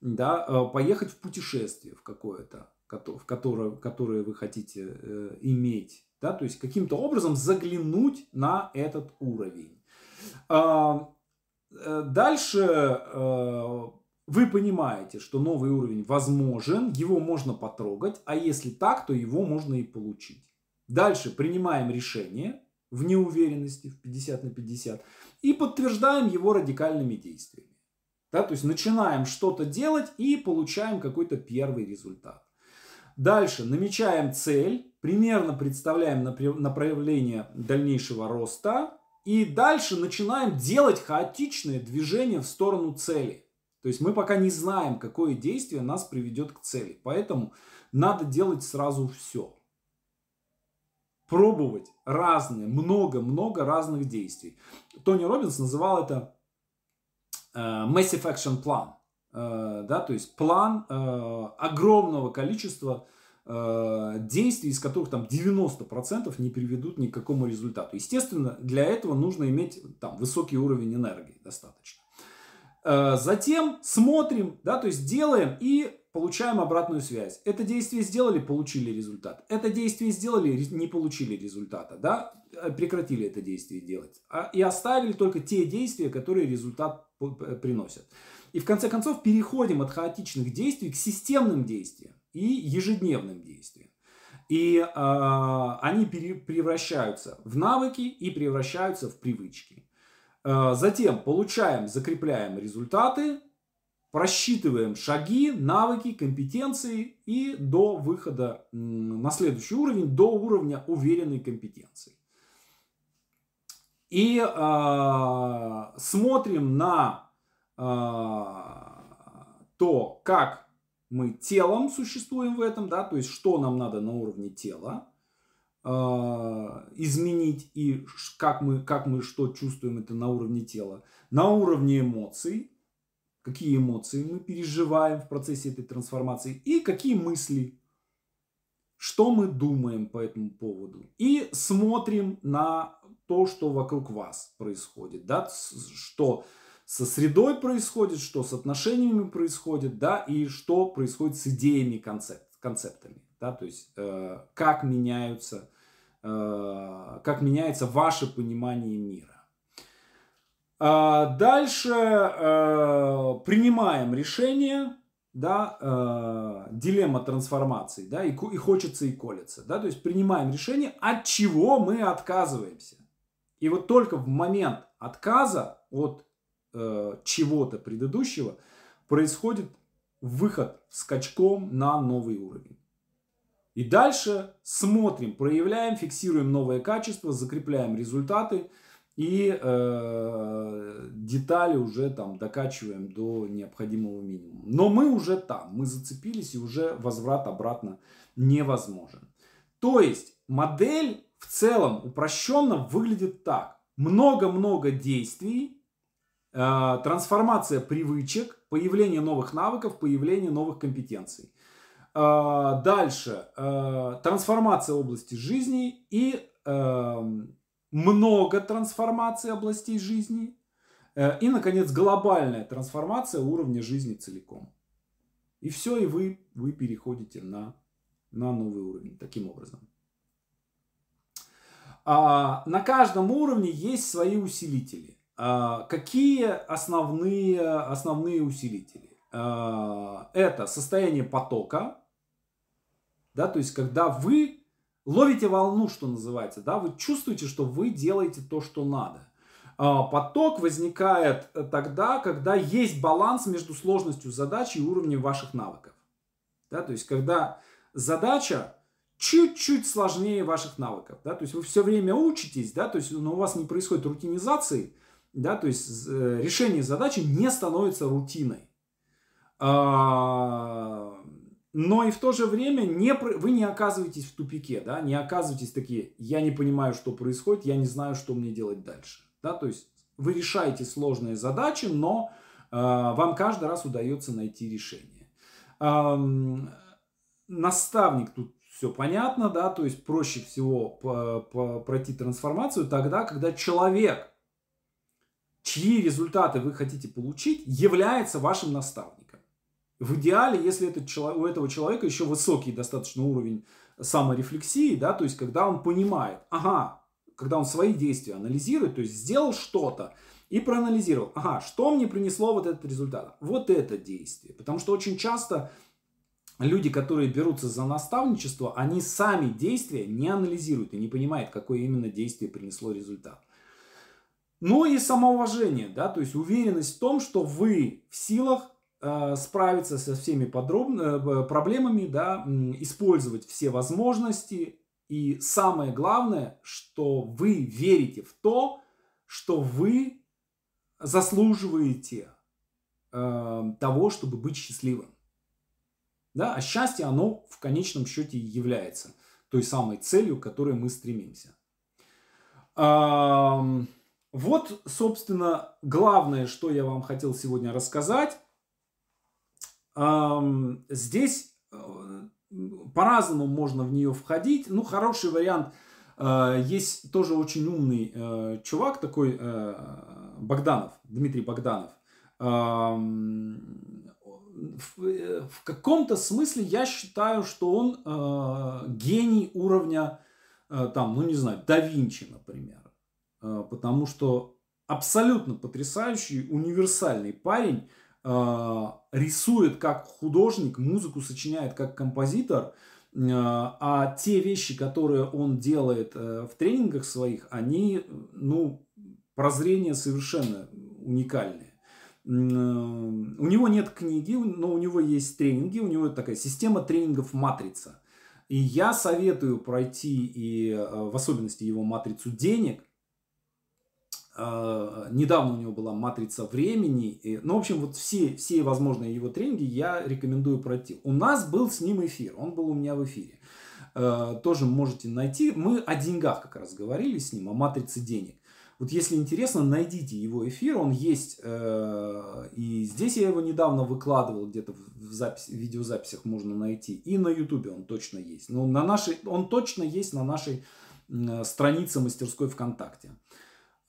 Да, э, поехать в путешествие в какое-то, в которое, которое вы хотите э, иметь. Да, то есть каким-то образом заглянуть на этот уровень. Э, дальше вы понимаете, что новый уровень возможен, его можно потрогать, а если так, то его можно и получить. Дальше принимаем решение в неуверенности, в 50 на 50, и подтверждаем его радикальными действиями. Да, то есть начинаем что-то делать и получаем какой-то первый результат. Дальше намечаем цель, примерно представляем направление дальнейшего роста, и дальше начинаем делать хаотичные движения в сторону цели. То есть мы пока не знаем, какое действие нас приведет к цели. Поэтому надо делать сразу все. Пробовать разные, много-много разных действий. Тони Робинс называл это э, Massive Action Plan. Э, да, то есть план э, огромного количества Э, действий, из которых там 90% не приведут ни к какому результату. Естественно, для этого нужно иметь там высокий уровень энергии достаточно. Э, затем смотрим, да, то есть делаем и получаем обратную связь. Это действие сделали, получили результат. Это действие сделали, не получили результата, да, э, прекратили это действие делать. А, и оставили только те действия, которые результат приносят. И в конце концов переходим от хаотичных действий к системным действиям и ежедневным действиям. И э, они пере, превращаются в навыки и превращаются в привычки. Э, затем получаем, закрепляем результаты, просчитываем шаги, навыки, компетенции и до выхода на следующий уровень, до уровня уверенной компетенции. И э, смотрим на э, то, как мы телом существуем в этом, да, то есть что нам надо на уровне тела изменить и как мы, как мы что чувствуем это на уровне тела. На уровне эмоций какие эмоции мы переживаем в процессе этой трансформации и какие мысли, что мы думаем по этому поводу. И смотрим на то, что вокруг вас происходит, да, что со средой происходит, что с отношениями происходит, да, и что происходит с идеями, концепт, концептами, да, то есть э, как меняются, э, как меняется ваше понимание мира. А дальше э, принимаем решение, да, э, дилемма трансформации, да, и, и хочется и колется, да, то есть принимаем решение, от чего мы отказываемся. И вот только в момент отказа от э, чего-то предыдущего происходит выход скачком на новый уровень. И дальше смотрим, проявляем, фиксируем новые качества, закрепляем результаты – и э, детали уже там докачиваем до необходимого минимума. Но мы уже там, мы зацепились и уже возврат обратно невозможен. То есть модель в целом упрощенно выглядит так. Много-много действий, э, трансформация привычек, появление новых навыков, появление новых компетенций. Э, дальше э, трансформация области жизни и э, много трансформаций областей жизни. Э, и, наконец, глобальная трансформация уровня жизни целиком. И все, и вы, вы переходите на, на новый уровень таким образом. А, на каждом уровне есть свои усилители. А, какие основные, основные усилители? А, это состояние потока, да, то есть когда вы ловите волну, что называется, да, вы чувствуете, что вы делаете то, что надо. А, поток возникает э, тогда, когда есть баланс между сложностью задачи и уровнем ваших навыков. Да, то есть, когда задача чуть-чуть сложнее ваших навыков. Да, то есть, вы все время учитесь, да, то есть, но у вас не происходит рутинизации, да, то есть, э, решение задачи не становится рутиной. А, но и в то же время не, вы не оказываетесь в тупике, да, не оказываетесь такие, я не понимаю, что происходит, я не знаю, что мне делать дальше. Да, то есть вы решаете сложные задачи, но э, вам каждый раз удается найти решение. Эм, наставник тут все понятно, да, то есть проще всего по, по, пройти трансформацию тогда, когда человек, чьи результаты вы хотите получить, является вашим наставником. В идеале, если этот у этого человека еще высокий достаточно уровень саморефлексии, да, то есть когда он понимает, ага, когда он свои действия анализирует, то есть сделал что-то и проанализировал, ага, что мне принесло вот этот результат? Вот это действие. Потому что очень часто люди, которые берутся за наставничество, они сами действия не анализируют и не понимают, какое именно действие принесло результат. Ну и самоуважение, да, то есть уверенность в том, что вы в силах справиться со всеми подробно, э, проблемами, да, использовать все возможности. И самое главное, что вы верите в то, что вы заслуживаете э, того, чтобы быть счастливым. Да? А счастье, оно в конечном счете является той самой целью, к которой мы стремимся. Э, вот, собственно, главное, что я вам хотел сегодня рассказать. Здесь э, по-разному можно в нее входить. Ну, хороший вариант. Э, есть тоже очень умный э, чувак такой, Богданов, Дмитрий Богданов. В каком-то смысле я считаю, что он гений уровня, там, ну не знаю, да Винчи, например. Потому что абсолютно потрясающий, универсальный парень, рисует как художник, музыку сочиняет как композитор, а, а те вещи, которые он делает э, в тренингах своих, они, ну, прозрение совершенно уникальные. У него нет книги, но у него есть тренинги, у него такая система тренингов матрица. И я советую пройти и э, в особенности его матрицу денег – недавно у него была матрица времени. Ну, в общем, вот все, все возможные его тренинги я рекомендую пройти. У нас был с ним эфир, он был у меня в эфире. Uh, тоже можете найти. Мы о деньгах как раз говорили с ним, о матрице денег. Вот если интересно, найдите его эфир, он есть, э, и здесь я его недавно выкладывал, где-то в, запись, в видеозаписях можно найти, и на ютубе он точно есть. Но на нашей, он точно есть на нашей э, странице мастерской ВКонтакте.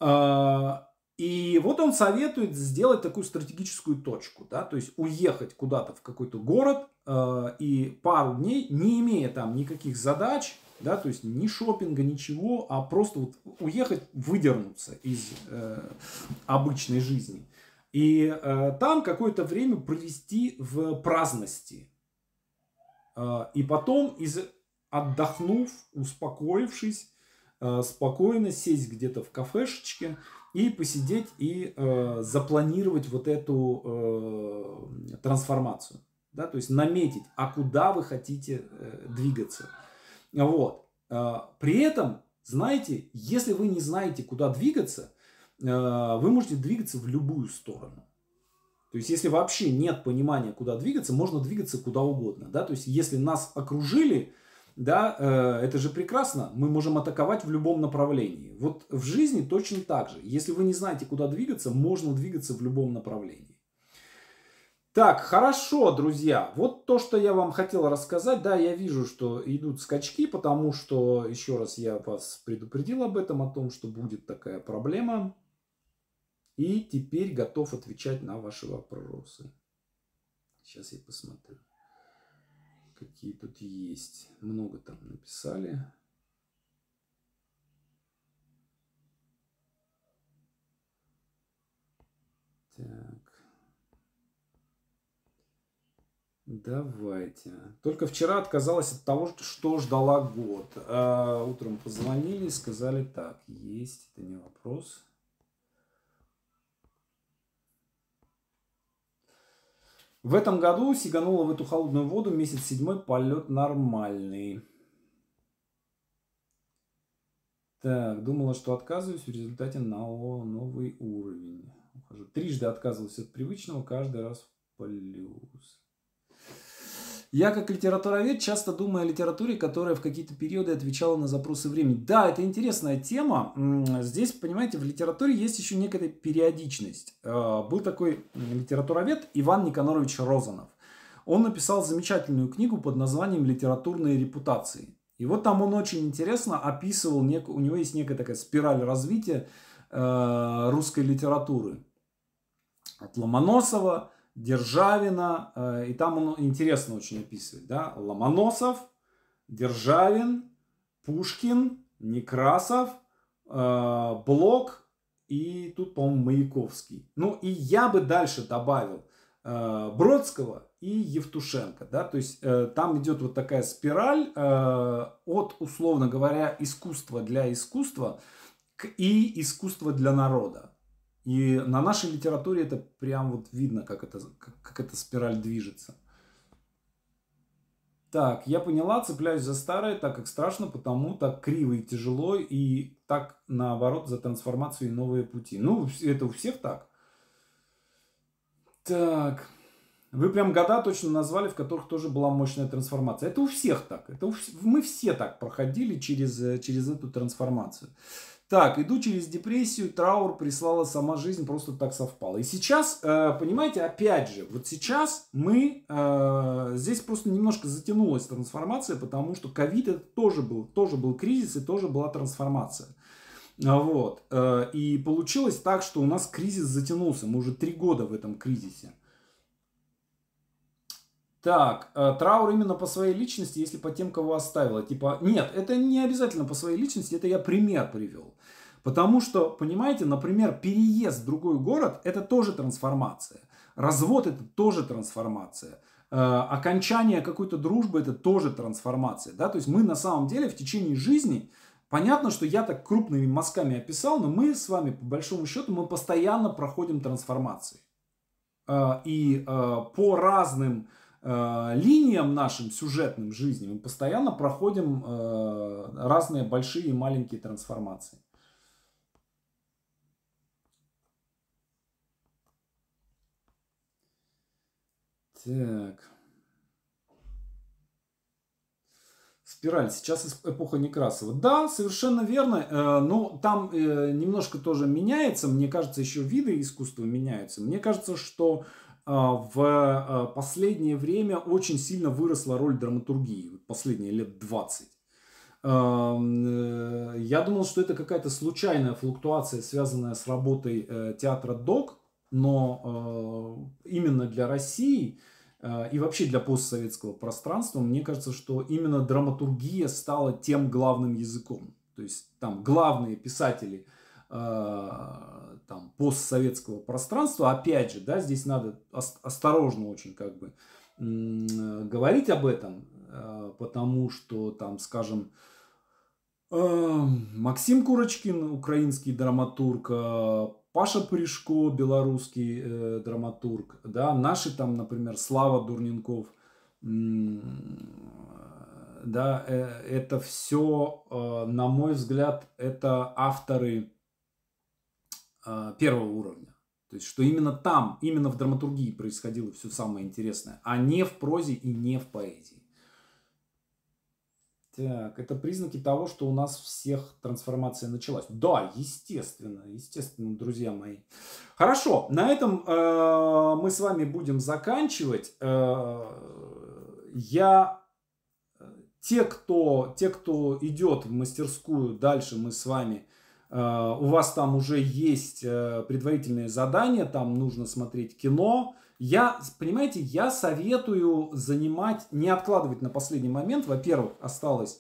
Э, и вот он советует сделать такую стратегическую точку, да, то есть уехать куда-то в какой-то город э, и пару дней, не имея там никаких задач, да, то есть ни шопинга, ничего, а просто вот уехать, выдернуться из э, обычной жизни. И э, там какое-то время провести в праздности. Э, и потом, из, отдохнув, успокоившись, спокойно сесть где-то в кафешечке и посидеть и э, запланировать вот эту э, трансформацию. Да, то есть наметить, а куда вы хотите э, двигаться. Вот. А, при этом, знаете, если вы не знаете, куда двигаться, а, вы можете двигаться в любую сторону. То есть, если вообще нет понимания, куда двигаться, можно двигаться куда угодно. Да? То есть, если нас окружили, да, э, это же прекрасно, мы можем атаковать в любом направлении. Вот в жизни точно так же. Если вы не знаете, куда двигаться, можно двигаться в любом направлении. Так, хорошо, друзья. Вот то, что я вам хотел рассказать. Да, я вижу, что идут скачки, потому что, еще раз, я вас предупредил об этом, о том, что будет такая проблема. И теперь готов отвечать на ваши вопросы. Сейчас я посмотрю, какие тут есть. Много там написали. Так. Давайте. Только вчера отказалась от того, что ждала год. А утром позвонили и сказали так. Есть, это не вопрос. В этом году сиганула в эту холодную воду месяц седьмой полет нормальный. Так, думала, что отказываюсь, в результате на новый уровень. Ухожу. Трижды отказывался от привычного, каждый раз в плюс. Я как литературовед часто думаю о литературе, которая в какие-то периоды отвечала на запросы времени. Да, это интересная тема. Здесь, понимаете, в литературе есть еще некая периодичность. Э, был такой литературовед Иван Никонорович Розанов. Он написал замечательную книгу под названием «Литературные репутации». И вот там он очень интересно описывал, нек... у него есть некая такая спираль развития э, русской литературы. От Ломоносова Державина, э, и там он интересно очень описывает, да, Ломоносов, Державин, Пушкин, Некрасов, э, Блок и тут, по-моему, Маяковский. Ну и я бы дальше добавил э, Бродского и Евтушенко, да, то есть там идет вот такая спираль от, условно говоря, искусства для искусства к и искусства для народа. И на нашей литературе это прям вот видно, как, это, как, как эта спираль движется. Так, я поняла, цепляюсь за старое, так как страшно, потому так криво и тяжело, и так наоборот за трансформацию и новые пути. Ну, это у всех так. Так, вы прям года точно назвали, в которых тоже была мощная трансформация. Это у всех так. Это у, мы все так проходили через, через эту трансформацию. Так, иду через депрессию, траур прислала сама жизнь, просто так совпало. И сейчас, э, понимаете, опять же, вот сейчас мы, э, здесь просто немножко затянулась трансформация, потому что ковид это тоже был, тоже был кризис и тоже была трансформация. Вот. Э, и получилось так, что у нас кризис затянулся. Мы уже три года в этом кризисе. Так, э, траур именно по своей личности, если по тем, кого оставила. Типа, нет, это не обязательно по своей личности, это я пример привел. Потому что, понимаете, например, переезд в другой город – это тоже трансформация. Развод – это тоже трансформация. Э, окончание какой-то дружбы – это тоже трансформация. Да? То есть мы на самом деле в течение жизни, понятно, что я так крупными мазками описал, но мы с вами, по большому счету, мы постоянно проходим трансформации. Э, и по разным Э, линиям нашим сюжетным жизни мы постоянно проходим э, разные большие и маленькие трансформации. Так. Спираль. Сейчас эпоха Некрасова. Да, совершенно верно. Э, но там э, немножко тоже меняется. Мне кажется, еще виды искусства меняются. Мне кажется, что в последнее время очень сильно выросла роль драматургии. Последние лет 20. Эм, я думал, что это какая-то случайная флуктуация, связанная с работой театра ДОК. Но именно для России Э, и вообще для постсоветского пространства, мне кажется, что именно драматургия стала тем главным языком. То есть там главные писатели э, там, постсоветского пространства, опять же, да, здесь надо осторожно очень как бы говорить об этом, э, потому что там, скажем, Максим Курочкин, украинский драматург, Паша Пришко, белорусский э, драматург, да, наши там, например, Слава Дурненков, да, э, это все, на мой взгляд, это авторы первого уровня. То есть, что именно там, именно в драматургии происходило все самое интересное, а не в прозе и не в поэзии. Так, это признаки того, что у нас всех трансформация началась. Да, естественно, естественно, друзья мои. Хорошо, на этом э, мы с вами будем заканчивать. Э, я те, кто, те, кто идет в мастерскую, дальше мы с вами, э, у вас там уже есть э, предварительные задания, там нужно смотреть кино, я, понимаете, я советую занимать, не откладывать на последний момент. Во-первых, осталось,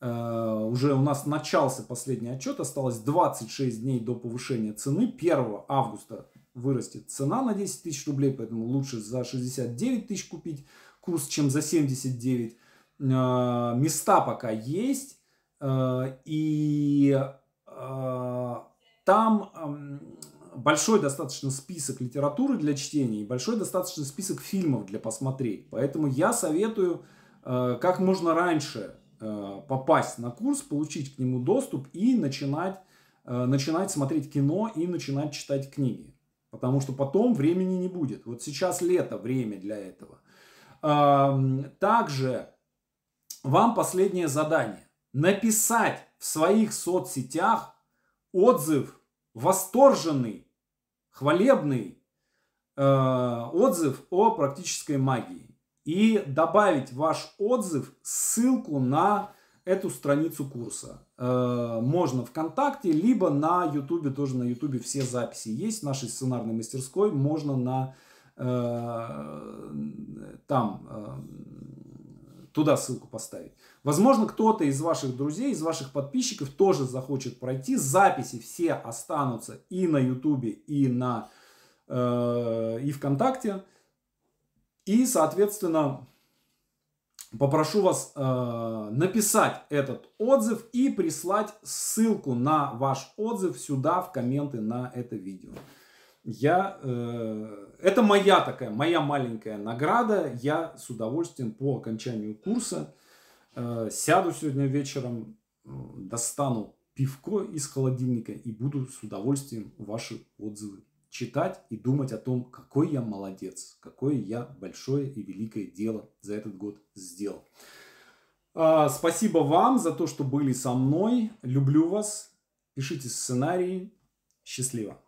э, уже у нас начался последний отчет, осталось 26 дней до повышения цены. 1 августа вырастет цена на 10 тысяч рублей, поэтому лучше за 69 тысяч купить курс, чем за 79. Э, места пока есть, э, и э, там большой достаточно список литературы для чтения и большой достаточно список фильмов для посмотреть. Поэтому я советую э, как можно раньше э, попасть на курс, получить к нему доступ и начинать, э, начинать смотреть кино и начинать читать книги. Потому что потом времени не будет. Вот сейчас лето, время для этого. Э, также вам последнее задание. Написать в своих соцсетях отзыв восторженный, хвалебный э, отзыв о практической магии. И добавить ваш отзыв, ссылку на эту страницу курса. Э, можно ВКонтакте, либо на Ютубе, тоже на Ютубе все записи есть, в нашей сценарной мастерской, можно на э, там э, туда ссылку поставить. Возможно, кто-то из ваших друзей, из ваших подписчиков тоже захочет пройти. Записи все останутся и на Ютубе, и на э, и ВКонтакте. И, соответственно, попрошу вас э, написать этот отзыв и прислать ссылку на ваш отзыв сюда в комменты на это видео. Я, э, это моя такая, моя маленькая награда. Я с удовольствием по окончанию курса Э, сяду сегодня вечером, достану пивко из холодильника и буду с удовольствием ваши отзывы читать и думать о том, какой я молодец, какое я большое и великое дело за этот год сделал. А, спасибо вам за то, что были со мной. Люблю вас. Пишите сценарии. Счастливо.